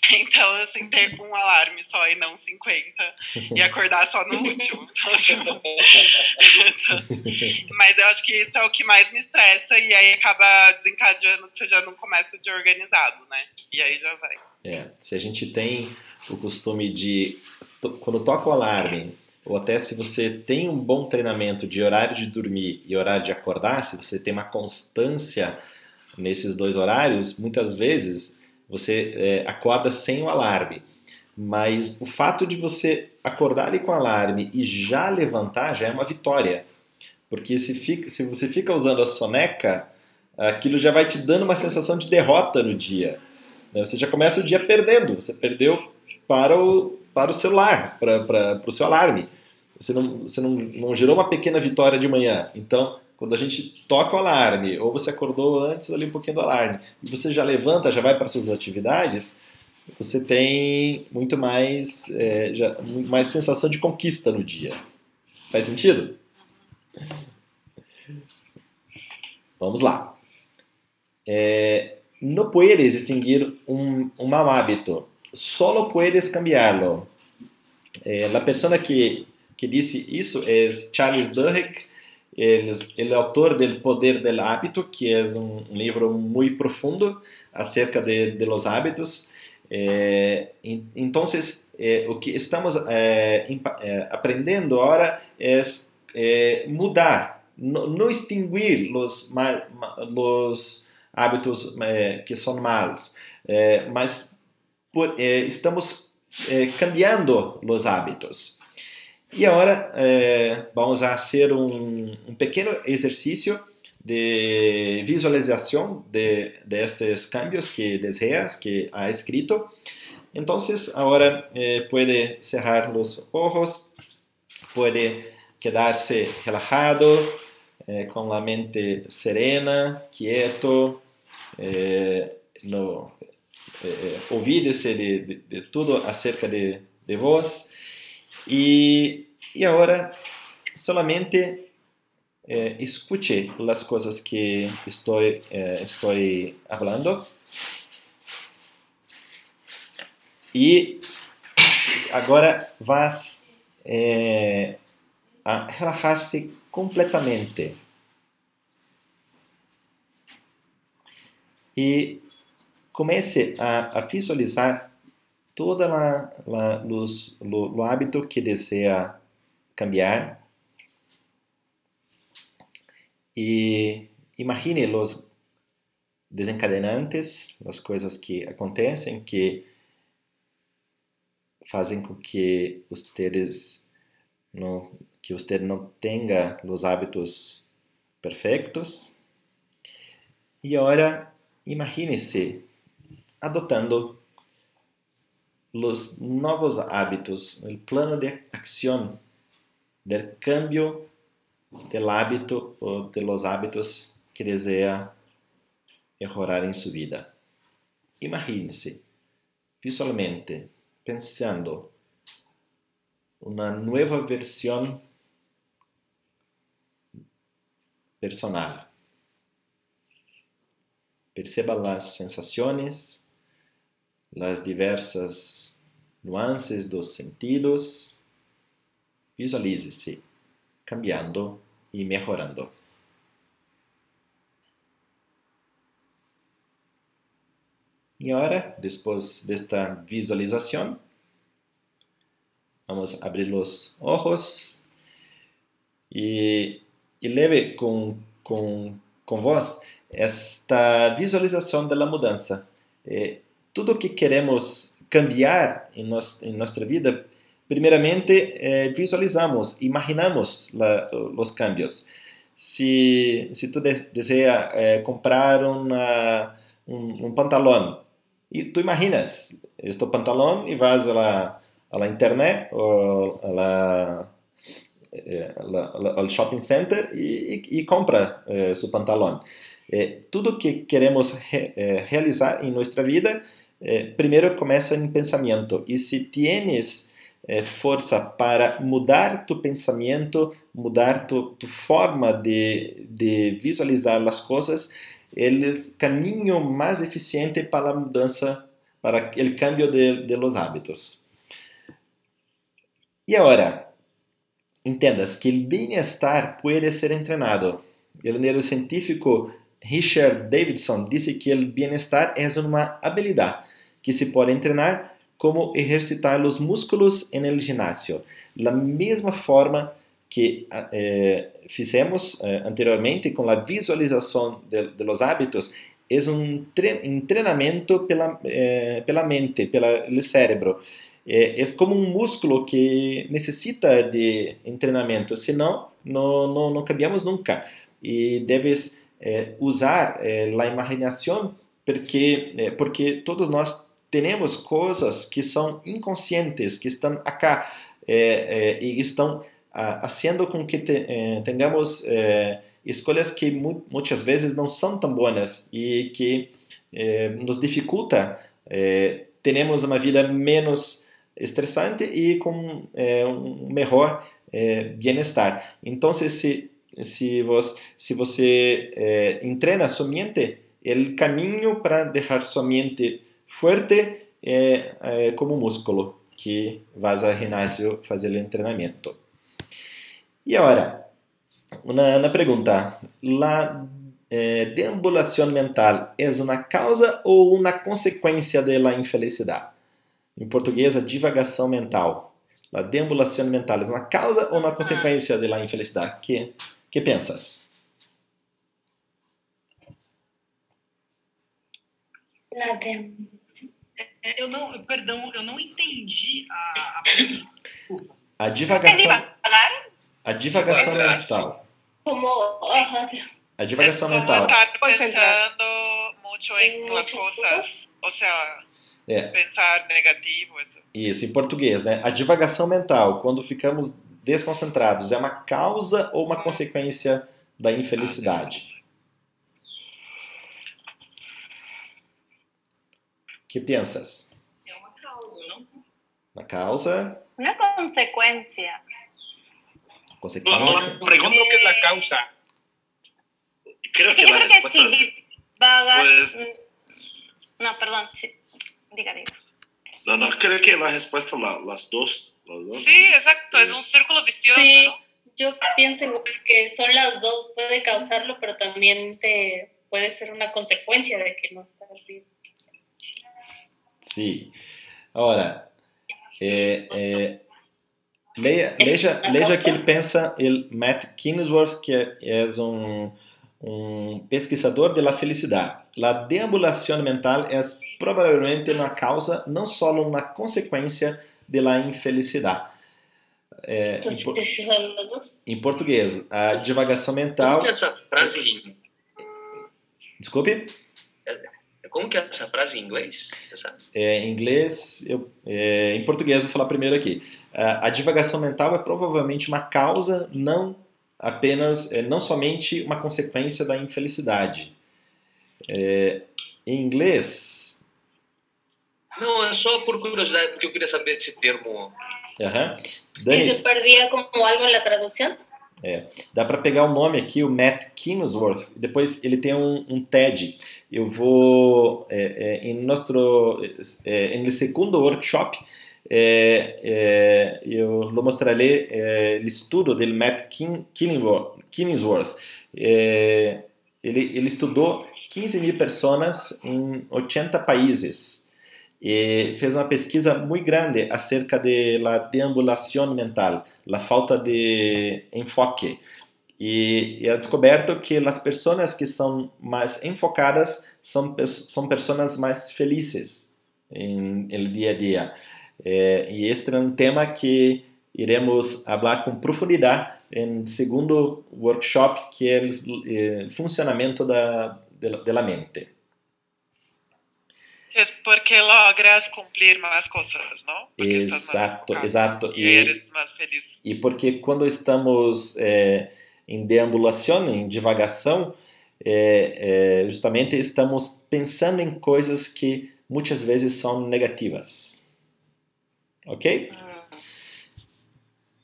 [SPEAKER 3] Então, assim, ter um alarme só e não 50 e acordar só no último. Então, tipo... Mas eu acho que isso é o que mais me estressa e aí acaba desencadeando que você já não começa o dia organizado, né? E aí já vai.
[SPEAKER 1] É, se a gente tem o costume de, quando toca o alarme, ou até se você tem um bom treinamento de horário de dormir e horário de acordar, se você tem uma constância nesses dois horários, muitas vezes você é, acorda sem o alarme. Mas o fato de você acordar ali com o alarme e já levantar já é uma vitória. Porque se, fica, se você fica usando a soneca, aquilo já vai te dando uma sensação de derrota no dia. Né? Você já começa o dia perdendo. Você perdeu para o, para o celular, para, para, o seu alarme. Você, não, você não, não gerou uma pequena vitória de manhã. Então, quando a gente toca o alarme, ou você acordou antes ali um pouquinho do alarme, e você já levanta, já vai para suas atividades, você tem muito mais, é, já, mais sensação de conquista no dia. Faz sentido? Vamos lá. É, no puedes extinguir un, un mal hábito, solo puedes cambiarlo. Eh, la persona que, que disse isso é Charles Duhigg Ele, é autor del Poder del Hábito, que é um, livro muito profundo acerca de, de los hábitos. É, então, é, o que estamos é, é, aprendendo agora é, é mudar, não, extinguir os, os hábitos é, que são maus, mas por, estamos cambiando os hábitos. E agora vamos a fazer um, um pequeno exercício de visualização de, de estes cambios que deseas, que ha escrito. Entonces, ahora eh, puede cerrar los ojos, puede quedarse relajado, eh, con la mente serena, quieto, eh, no, eh, olvídese de, de, de, todo acerca de, de vos. Y, y ahora solamente eh, escuche las cosas que estoy, eh, estoy hablando. E agora vas é, a relaxar-se completamente. E comece a, a visualizar lo, lo hábito que deseja cambiar. E imagine os desencadenantes, as coisas que acontecem, que fazem com que vocês não que você não tenha os hábitos perfeitos. E agora imagine-se adotando os novos hábitos, o plano de ação do cambio do hábito ou de los hábitos que deseja melhorar em sua vida. Imagine-se visualmente pensando una nueva versión personal. Perceba las sensaciones, las diversas nuances dos sentidos. Visualize-se cambiando e mejorando. E agora, depois desta visualização, vamos abrir os olhos e, e leve com, com, com vós esta visualização da mudança. É, tudo que queremos cambiar em, nos, em nossa vida, primeiramente é, visualizamos, imaginamos la, os cambios. Se, se tu deseja é, comprar uma, um, um pantalão, e tu imaginas este pantalão e vas a la internet ou la, eh, ao shopping center e, e, e compra eh, seu pantalão. Eh, tudo que queremos re, eh, realizar em nossa vida, eh, primeiro começa em pensamento. E se tienes eh, força para mudar tu pensamento, mudar tu, tu forma de, de visualizar as coisas, eles caminho mais eficiente para a mudança, para o cambio de, de los hábitos. E agora, entendas que o bem-estar pode ser entrenado. O neurocientífico Richard Davidson disse que o bem-estar é uma habilidade que se pode treinar como exercitar os músculos no ginásio. Da mesma forma que eh, fizemos eh, anteriormente com a visualização de, de los hábitos, é um tre treinamento pela, eh, pela mente, pelo cérebro. É, é como um músculo que necessita de treinamento, senão não, não, não cambiamos nunca. E deves eh, usar eh, a imaginação porque, eh, porque todos nós temos coisas que são inconscientes, que estão acá e estão fazendo com que te, eh, tenhamos eh, escolhas que mu muitas vezes não são tão boas e que eh, nos dificulta termos uma vida menos estressante e com um melhor bem-estar. Então, se, se, vos, se você entrena sua mente, o caminho para deixar sua mente forte é, é como músculo que vas ao ginásio fazer treinamento. E agora, una, una pregunta. ¿La eh, deambulación mental es una causa ou una consequência de la infelicidad? Em português, a divagação mental. A deambulação mental é uma causa ou uma consequência de la infelicidade? Que que pensas?
[SPEAKER 13] La deambulación.
[SPEAKER 18] É, Eu não, perdão, eu não entendi a, a
[SPEAKER 1] A divagação, a divagação mental.
[SPEAKER 13] Como,
[SPEAKER 1] A divagação
[SPEAKER 3] Como
[SPEAKER 1] mental.
[SPEAKER 3] estar
[SPEAKER 14] Concentrar.
[SPEAKER 3] pensando mucho en las cosas, o sea,
[SPEAKER 1] É,
[SPEAKER 3] pensar negativo,
[SPEAKER 1] isso, em português, né? A divagação mental, quando ficamos desconcentrados, é uma causa ou uma consequência da infelicidade? Que pensas?
[SPEAKER 9] É uma causa, não?
[SPEAKER 1] Uma causa,
[SPEAKER 8] Una consecuencia.
[SPEAKER 1] consequência.
[SPEAKER 6] No, pregunto qué es la causa.
[SPEAKER 7] Creo que
[SPEAKER 8] Yo
[SPEAKER 7] la
[SPEAKER 8] creo que
[SPEAKER 7] respuesta...
[SPEAKER 8] si divagas...
[SPEAKER 7] Pues-
[SPEAKER 8] No, perdón. sí. Diga, diga.
[SPEAKER 7] No, no, creo que la respuesta la- las dos. Las dos
[SPEAKER 3] Sí, exacto, es un círculo vicioso,
[SPEAKER 13] Sí,
[SPEAKER 3] ¿no?
[SPEAKER 13] yo pienso igual que son las dos, puede causarlo, pero también te puede ser una consecuencia de que no estás bien.
[SPEAKER 1] Sim. Agora, é, é, leia,
[SPEAKER 13] Esse-
[SPEAKER 1] leia,
[SPEAKER 13] a
[SPEAKER 1] leia
[SPEAKER 13] causa-
[SPEAKER 1] que ele pensa, ele, Matt Kingsworth, que é, é um, um pesquisador de la felicidade. La deambulação mental é provavelmente uma causa, não só uma consequência de la infelicidade. É, em, por- em português, a divagação mental.
[SPEAKER 15] que é essa frase em...
[SPEAKER 1] Desculpe?
[SPEAKER 15] Como que é essa frase em inglês? Você sabe?
[SPEAKER 1] É, em inglês, eu, é, em português, vou falar primeiro aqui. A, a divagação mental é provavelmente uma causa, não apenas, é, não somente uma consequência da infelicidade. É, em inglês,
[SPEAKER 15] Não, é só por curiosidade, porque eu queria saber esse termo.
[SPEAKER 1] aham,
[SPEAKER 13] Si
[SPEAKER 1] Dani,
[SPEAKER 13] se perdía como algo en la traducción.
[SPEAKER 1] É, dá para pegar o nome aqui, o Matt Kingsworth, depois ele tem um, um TED. Eu vou, é, é, em nosso, é, em segundo workshop, é, é, eu lo mostraré é, o estudo do Matt. É, ele, ele estudou 15 mil pessoas em 80 países e fez uma pesquisa muito grande acerca de la deambulação mental, la falta de enfoque. E, e é descoberto que as pessoas que são mais enfocadas são, são pessoas mais felizes el dia a dia. Eh, e este é um tema que iremos falar com profundidade em segundo workshop, que é o eh, funcionamento da, de, de mente.
[SPEAKER 3] Es porque logras cumplir más cosas, ¿no? Porque estás más
[SPEAKER 1] Exato,
[SPEAKER 3] enfocado
[SPEAKER 1] exato.
[SPEAKER 3] y eres más feliz.
[SPEAKER 1] E porque quando estamos é, em deambulação, em divagação, é, é, justamente estamos pensando em coisas que muitas vezes são negativas. Ok?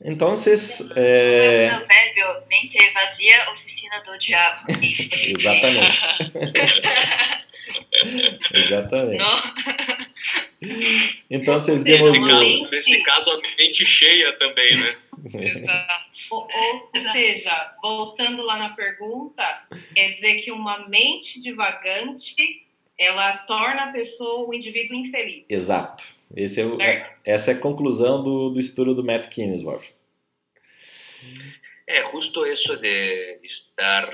[SPEAKER 1] Então, é,
[SPEAKER 5] O provérbio, mente vazia, oficina do diabo.
[SPEAKER 1] exatamente. exatamente.
[SPEAKER 5] Não?
[SPEAKER 1] Então, vocês
[SPEAKER 15] Nesse
[SPEAKER 1] vemos
[SPEAKER 15] caso,
[SPEAKER 1] o...
[SPEAKER 15] nesse caso, a mente cheia também, né?
[SPEAKER 9] Ou, ou seja, voltando lá na pergunta, quer dizer que uma mente divagante ela torna a pessoa, o indivíduo infeliz.
[SPEAKER 1] Exato. Esse é o-
[SPEAKER 9] Certo.
[SPEAKER 1] essa é a conclusão do, do estudo do Matt Kingsworth.
[SPEAKER 15] É justo eso de estar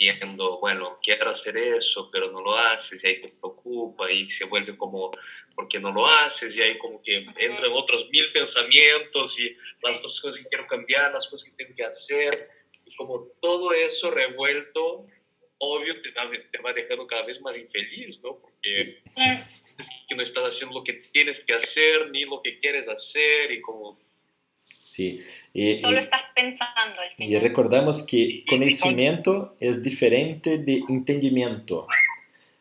[SPEAKER 15] viendo, bueno, quiero hacer eso, pero no lo haces, y ahí te preocupa, y se vuelve como, ¿por qué no lo haces? Y ahí como que entran otros mil pensamientos, y las dos cosas que quiero cambiar, las cosas que tengo que hacer, y como todo eso revuelto, obvio te, va- te va dejando cada vez más infeliz, ¿no? Porque es que no estás haciendo lo que tienes que hacer, ni lo que quieres hacer, y como...
[SPEAKER 1] Sim. E,
[SPEAKER 8] Solo estás pensando al final.
[SPEAKER 1] recordamos que conhecimento é diferente de entendimento.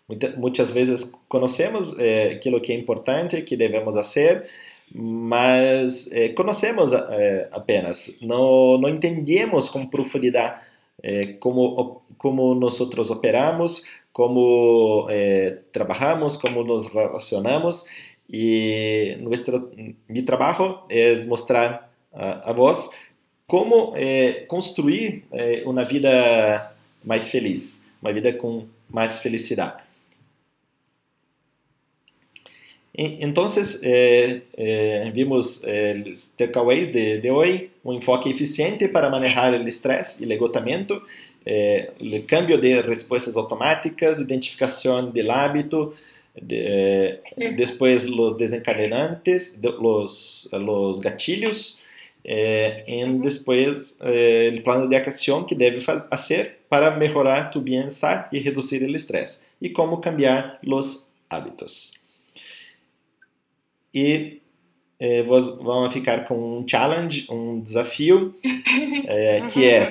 [SPEAKER 1] Muita, muitas vezes conhecemos eh, aquilo que é importante, que devemos fazer, mas eh, conhecemos eh, apenas, não, não entendemos com profundidade eh, como como nós operamos, como eh, trabalhamos, como nos relacionamos e nuestro mi trabajo é mostrar a, a vós como é, construir é, uma vida mais feliz, uma vida com mais felicidade. Então, eh, eh, vimos eh, os takeaways de, de hoje, um enfoque eficiente para manejar o estresse e o esgotamento, eh, o cambio de respostas automáticas, identificação do hábito, de, depois os desencadenantes, de, los gatilhos, eh, e depois eh, o plano de ação que deve fazer para melhorar tu bem-estar e reduzir o estresse, e como cambiar os hábitos. E eh, vamos ficar com um challenge, um desafio, eh, que é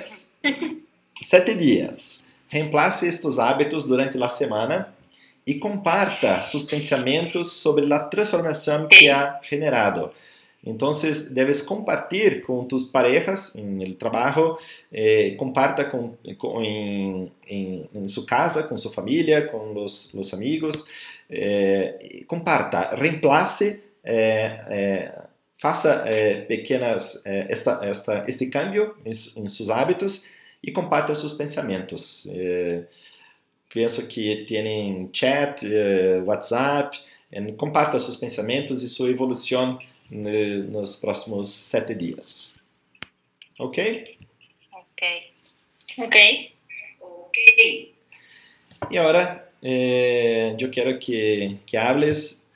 [SPEAKER 1] sete dias. Reemplace estes hábitos durante a semana e comparta seus pensamentos sobre a transformação que ha generado. Então, debes compartilhar com tus parejas el trabalho, eh, comparta com, com, em, sua casa, com sua família, com os, os amigos, eh, comparta, reemplace é, é, faça é, pequenas é, esta, esta, este cambio em, seus hábitos e comparta seus pensamentos. Penso que tem chat, WhatsApp, comparta seus pensamentos e sua evolução nos próximos sete dias. Ok?
[SPEAKER 8] Ok.
[SPEAKER 4] Ok.
[SPEAKER 9] Ok.
[SPEAKER 1] E agora, eu quero que, que hables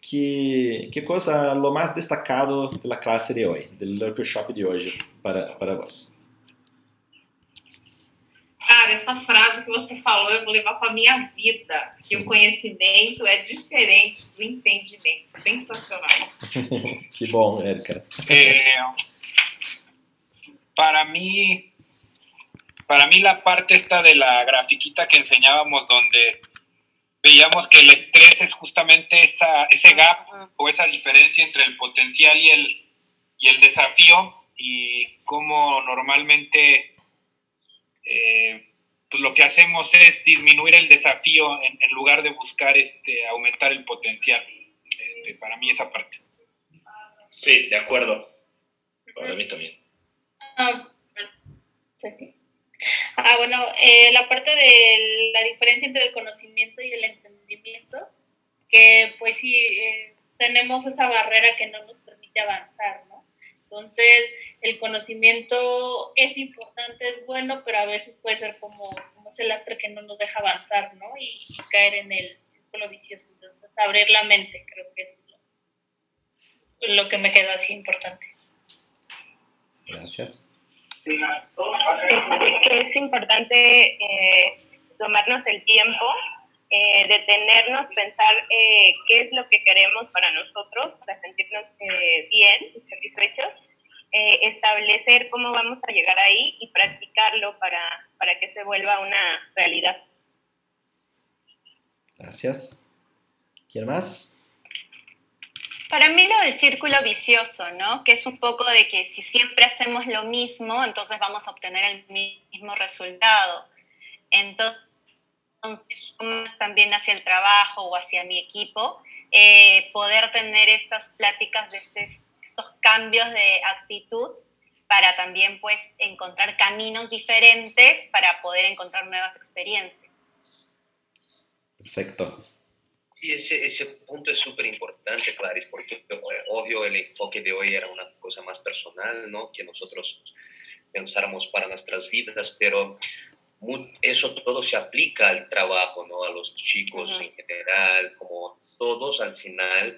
[SPEAKER 1] que, que coisa o mais destacado da classe de hoje, do workshop de hoje para, para vós?
[SPEAKER 9] Cara, essa frase que você falou eu vou levar para a minha vida, que o conhecimento é diferente do entendimento. Sensacional.
[SPEAKER 1] que bom, Érica.
[SPEAKER 6] É, para mim, para mí la parte esta de la grafiquita que enseñábamos donde veíamos que el estrés es justamente esa, ese gap o esa diferencia entre el potencial y el, y el desafío y cómo normalmente eh, pues lo que hacemos es disminuir el desafío en, en, lugar de buscar este, aumentar el potencial. Este, para mí esa parte.
[SPEAKER 7] Sí, de acuerdo. Para mí también.
[SPEAKER 13] Ah, pues. Ah, bueno, eh, la parte de la diferencia entre el conocimiento y el entendimiento, que pues sí, eh, tenemos esa barrera que no nos permite avanzar, ¿no? Entonces, el conocimiento es importante, es bueno, pero a veces puede ser como, como ese lastre que no nos deja avanzar, ¿no? Y, y caer en el círculo vicioso. Entonces, abrir la mente, creo que es lo, lo que me queda así importante.
[SPEAKER 1] Gracias.
[SPEAKER 8] Es importante eh, tomarnos el tiempo, eh, detenernos, pensar eh, qué es lo que queremos para nosotros, para sentirnos eh, bien y satisfechos, eh, establecer cómo vamos a llegar ahí y practicarlo para, para que se vuelva una realidad.
[SPEAKER 1] Gracias. ¿Quién más?
[SPEAKER 8] Para mí lo del círculo vicioso, ¿no? Que es un poco de que si siempre hacemos lo mismo, entonces vamos a obtener el mismo resultado. Entonces, también hacia el trabajo o hacia mi equipo, eh, poder tener estas pláticas de este, estos cambios de actitud para también pues encontrar caminos diferentes para poder encontrar nuevas experiencias.
[SPEAKER 1] Perfecto.
[SPEAKER 15] Sí, ese, ese punto es súper importante, Clarice, porque eh, obvio el enfoque de hoy era una cosa más personal, ¿no? Que nosotros pensáramos para nuestras vidas, pero eso todo se aplica al trabajo, ¿no? A los chicos en general, como todos al final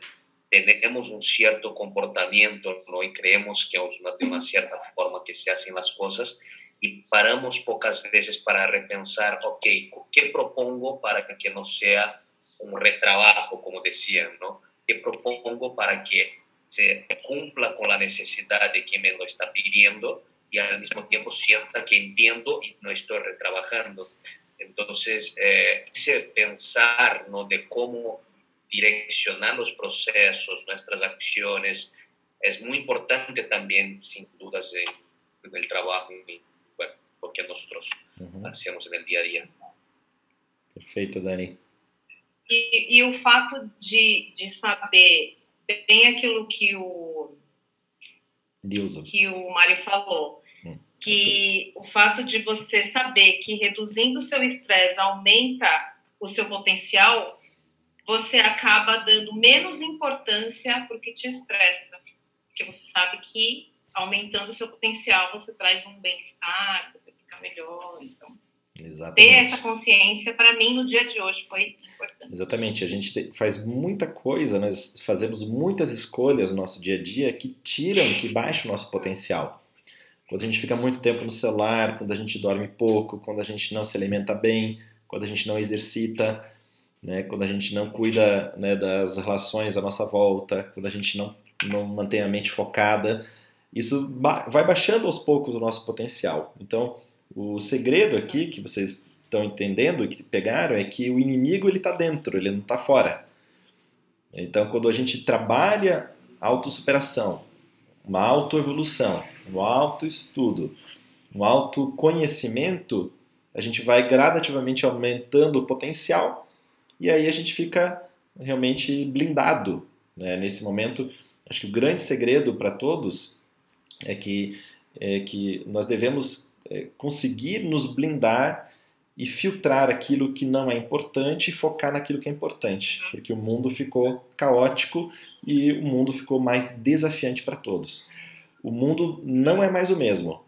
[SPEAKER 15] tenemos un cierto comportamiento, ¿no? Y creemos que es una, de una cierta forma que se hacen las cosas y paramos pocas veces para repensar, ok, ¿qué propongo para que no sea un retrabajo, como decían, ¿no? Que propongo para que se cumpla con la necesidad de quien me lo está pidiendo y al mismo tiempo sienta que entiendo y no estoy retrabajando. Entonces, eh, ese pensar ¿no? de cómo direccionar los procesos, nuestras acciones, es muy importante también, sin dudas, en, en el trabajo y bueno, lo que nosotros uh -huh. hacemos en el día a día.
[SPEAKER 1] Perfeito, Dani.
[SPEAKER 9] E, e o fato de, de saber bem aquilo que o,
[SPEAKER 1] Dilson.
[SPEAKER 9] que o Mário falou, que o fato de você saber que reduzindo o seu estresse aumenta o seu potencial, você acaba dando menos importância para o que te estressa. Porque você sabe que aumentando o seu potencial, você traz um bem-estar, você fica melhor. Então,
[SPEAKER 1] Exatamente.
[SPEAKER 9] ter essa consciência, para mim, no dia de hoje, foi importante.
[SPEAKER 1] Exatamente, a gente faz muita coisa, nós fazemos muitas escolhas no nosso dia a dia que tiram, que baixam o nosso potencial. Quando a gente fica muito tempo no celular, quando a gente dorme pouco, quando a gente não se alimenta bem, quando a gente não exercita, né, quando a gente não cuida né, das relações à nossa volta, quando a gente não, não mantém a mente focada, isso ba vai baixando aos poucos o nosso potencial. Então, o segredo aqui que vocês estão entendendo, que pegaram, é que o inimigo ele está dentro, ele não está fora. Então, quando a gente trabalha autossuperação, uma autoevolução, um autoestudo, um autoconhecimento, a gente vai gradativamente aumentando o potencial e aí a gente fica realmente blindado. Né? Nesse momento, acho que o grande segredo para todos é que, é que nós devemos é, conseguir nos blindar e filtrar aquilo que não é importante e focar naquilo que é importante, porque o mundo ficou caótico e o mundo ficou mais desafiante para todos. O mundo não é mais o mesmo.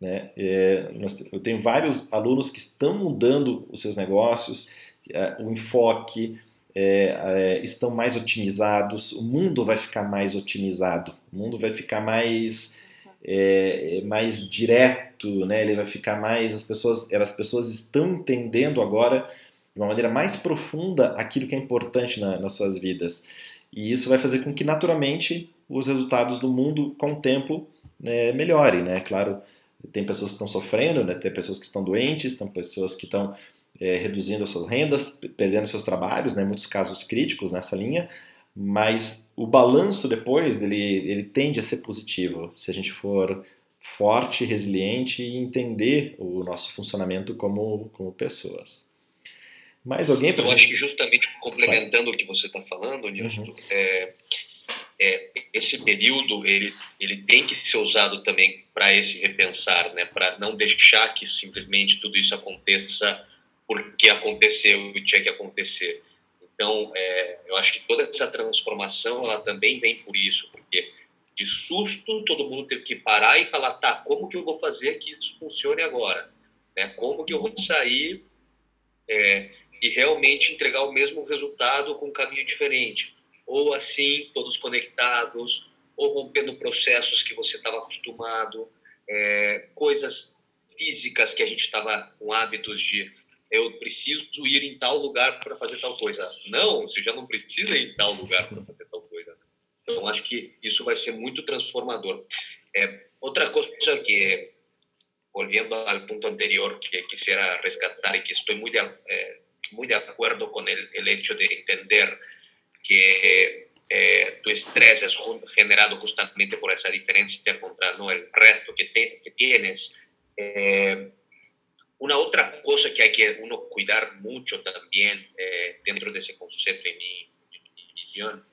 [SPEAKER 1] Né? É, eu tenho vários alunos que estão mudando os seus negócios, é, o enfoque, é, é, estão mais otimizados, o mundo vai ficar mais otimizado, o mundo vai ficar mais, é, mais direto, né? ele vai ficar mais. As pessoas, as pessoas estão entendendo agora de uma maneira mais profunda aquilo que é importante na, nas suas vidas. E isso vai fazer com que naturalmente os resultados do mundo com o tempo né, melhorem. Né? Claro, tem pessoas que estão sofrendo, né? tem pessoas que estão doentes, tem pessoas que estão é, reduzindo as suas rendas, perdendo seus trabalhos, né, muitos casos críticos nessa linha, mas o balanço depois ele, ele tende a ser positivo se a gente for forte, resiliente e entender o nosso funcionamento como, como pessoas. Mais alguém?
[SPEAKER 15] Eu acho que justamente complementando Vai. o que você está falando, Nilson, uhum. é, é, esse período ele, ele tem que ser usado também para esse repensar, né? para não deixar que simplesmente tudo isso aconteça porque aconteceu e tinha que acontecer. Então, é, eu acho que toda essa transformação ela também vem por isso, porque de susto todo mundo teve que parar e falar, tá, como que eu vou fazer que isso funcione agora? Né? Como que eu vou sair é, e realmente entregar o mesmo resultado com um caminho diferente? Ou assim, todos conectados, ou rompendo processos que você estava acostumado, é, coisas físicas que a gente estava com hábitos de eu preciso ir em tal lugar para fazer tal coisa. Não, você já não precisa ir em tal lugar para fazer tal coisa. Então, acho que isso vai ser muito transformador. É, outra coisa que, volviendo ao ponto anterior, que quisiera rescatar e que estou muito muy de acuerdo con el, hecho de entender que eh, tu estrés es generado justamente por esa diferencia contra ¿no? el reto que, te, que tienes. Una otra cosa que hay que uno cuidar mucho también eh, dentro de ese concepto y mi, mi visión,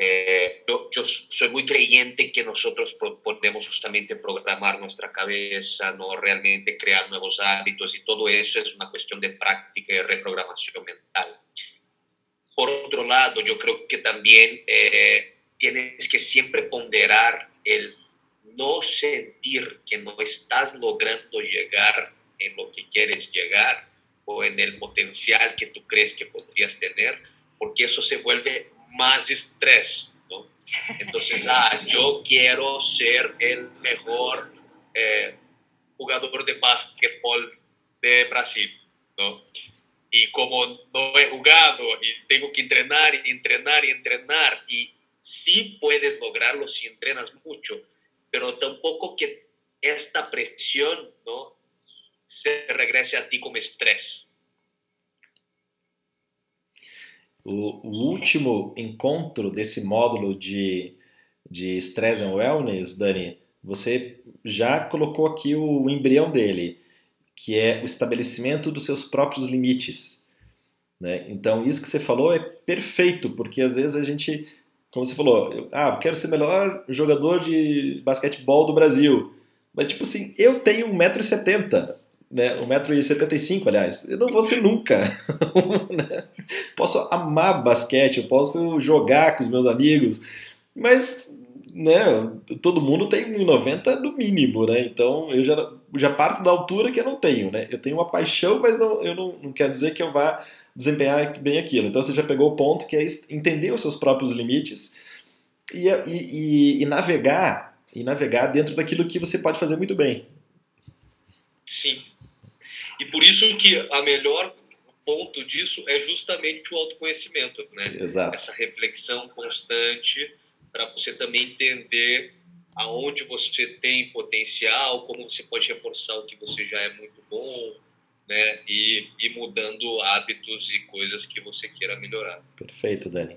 [SPEAKER 15] eh, yo, yo, soy muy creyente que nosotros podemos justamente programar nuestra cabeza, no realmente crear nuevos hábitos y todo eso es una cuestión de práctica y reprogramación mental. Por otro lado, yo creo que también eh, tienes que siempre ponderar el no sentir que no estás logrando llegar en lo que quieres llegar o en el potencial que tú crees que podrías tener, porque eso se vuelve más estrés, ¿no? Entonces, ah, yo quiero ser el mejor eh, jugador de básquetbol de Brasil, ¿no? Y como no he jugado y tengo que entrenar y entrenar y entrenar, y sí puedes lograrlo si entrenas mucho, pero tampoco que esta presión, ¿no? se regresse a ti como estresse.
[SPEAKER 1] O, o último encontro desse módulo de, de Stress and Wellness, Dani, você já colocou aqui o embrião dele, que é o estabelecimento dos seus próprios limites. Né? Então, isso que você falou é perfeito, porque às vezes a gente, como você falou, eu, ah, quero ser melhor jogador de basquetebol do Brasil. Mas, tipo assim, eu tenho 1,70m, né? 1,75m, aliás. Eu não vou ser nunca. né? Posso amar basquete, eu posso jogar com os meus amigos, mas né, todo mundo tem 1,90 no mínimo, né? Então eu já, já parto da altura que eu não tenho, né? Eu tenho uma paixão, mas não, eu não, não quer dizer que eu vá desempenhar bem aquilo. Então você já pegou o ponto que é entender os seus próprios limites e, e, e, navegar e navegar dentro daquilo que você pode fazer muito bem.
[SPEAKER 15] Sim. E por isso que a melhor ponto disso é justamente o autoconhecimento, né?
[SPEAKER 1] Exato.
[SPEAKER 15] Essa reflexão constante para você também entender aonde você tem potencial, como você pode reforçar o que você já é muito bom, né? E, e mudando hábitos e coisas que você queira melhorar.
[SPEAKER 1] Perfeito, Dani.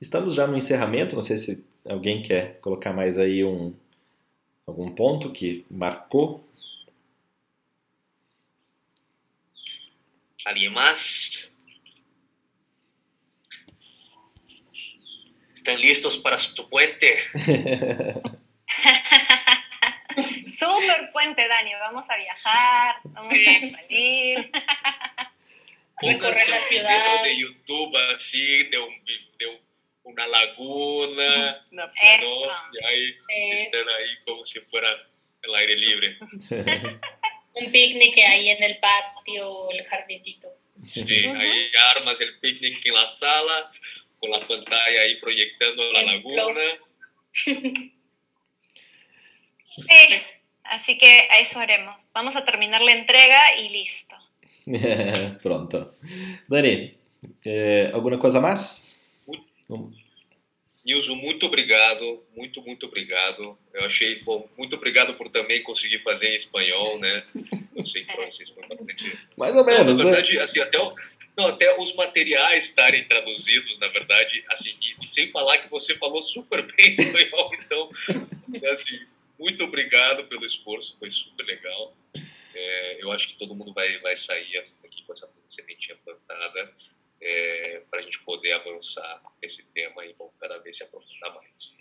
[SPEAKER 1] Estamos já no encerramento, não sei se alguém quer colocar mais aí um algum ponto que marcou.
[SPEAKER 15] ¿Alguien más? ¿Están listos para su puente?
[SPEAKER 8] Super puente, Dani. Vamos a viajar, vamos a salir.
[SPEAKER 15] Pónganse un video de YouTube así, de, un, de un, una laguna,
[SPEAKER 8] ¿no?
[SPEAKER 15] Y ahí
[SPEAKER 13] Eh.
[SPEAKER 15] están ahí como si fuera el aire libre.
[SPEAKER 13] Un picnic ahí en el patio, el jardincito.
[SPEAKER 15] Sí, ahí armas el picnic en la sala, con la pantalla ahí proyectando la laguna.
[SPEAKER 8] Sí, así que a eso haremos. Vamos a terminar la entrega y listo.
[SPEAKER 1] Pronto. Dani, é, alguma coisa a mais?
[SPEAKER 15] Nilson, muito obrigado, muito, muito obrigado. Eu achei, bom, muito obrigado por também conseguir fazer em espanhol, né? Eu sei que para vocês foi bastante.
[SPEAKER 1] Mais ou menos,
[SPEAKER 15] Na
[SPEAKER 1] né?
[SPEAKER 15] verdade, assim, até, o- não, até os materiais estarem traduzidos, na verdade, assim, e, e sem falar que você falou super bem espanhol, então, assim, muito obrigado pelo esforço, foi super legal. É, eu acho que todo mundo vai, vai sair daqui com essa sementinha plantada para a gente poder avançar nesse tema e cada vez se aprofundar mais.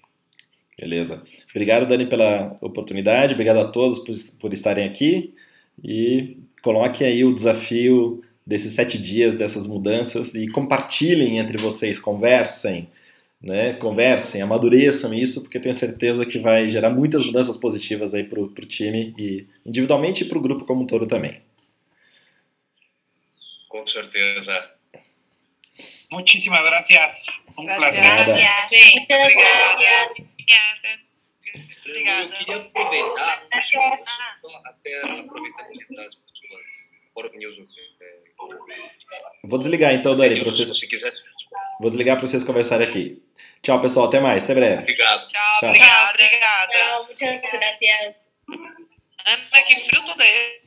[SPEAKER 1] Beleza. Obrigado, Dani, pela oportunidade. Obrigado a todos por, por estarem aqui. E coloquem aí o desafio desses sete dias, dessas mudanças, e compartilhem entre vocês, conversem, né? Conversem, amadureçam isso, porque tenho certeza que vai gerar muitas mudanças positivas aí pro, pro time e individualmente e pro grupo como um todo também.
[SPEAKER 15] Com certeza.
[SPEAKER 6] Muchísimas gracias. Un placer.
[SPEAKER 1] Nada.
[SPEAKER 16] Gente,
[SPEAKER 13] Muchas gracias.
[SPEAKER 16] obrigada.
[SPEAKER 15] Eu queria aproveitar segundo, só até aproveitar e lembrar as pessoas. Fora o Nilson. é,
[SPEAKER 1] Vou desligar então, Dani, para
[SPEAKER 15] se
[SPEAKER 1] vocês.
[SPEAKER 15] você quisesse.
[SPEAKER 1] Vou desligar para vocês conversarem aqui. Tchau, pessoal. Até mais. Até breve.
[SPEAKER 15] Obrigado.
[SPEAKER 16] Tchau,
[SPEAKER 1] Tchau.
[SPEAKER 16] obrigada.
[SPEAKER 3] Obrigada.
[SPEAKER 13] Chao, muchas gracias.
[SPEAKER 3] Ana, que frio todo é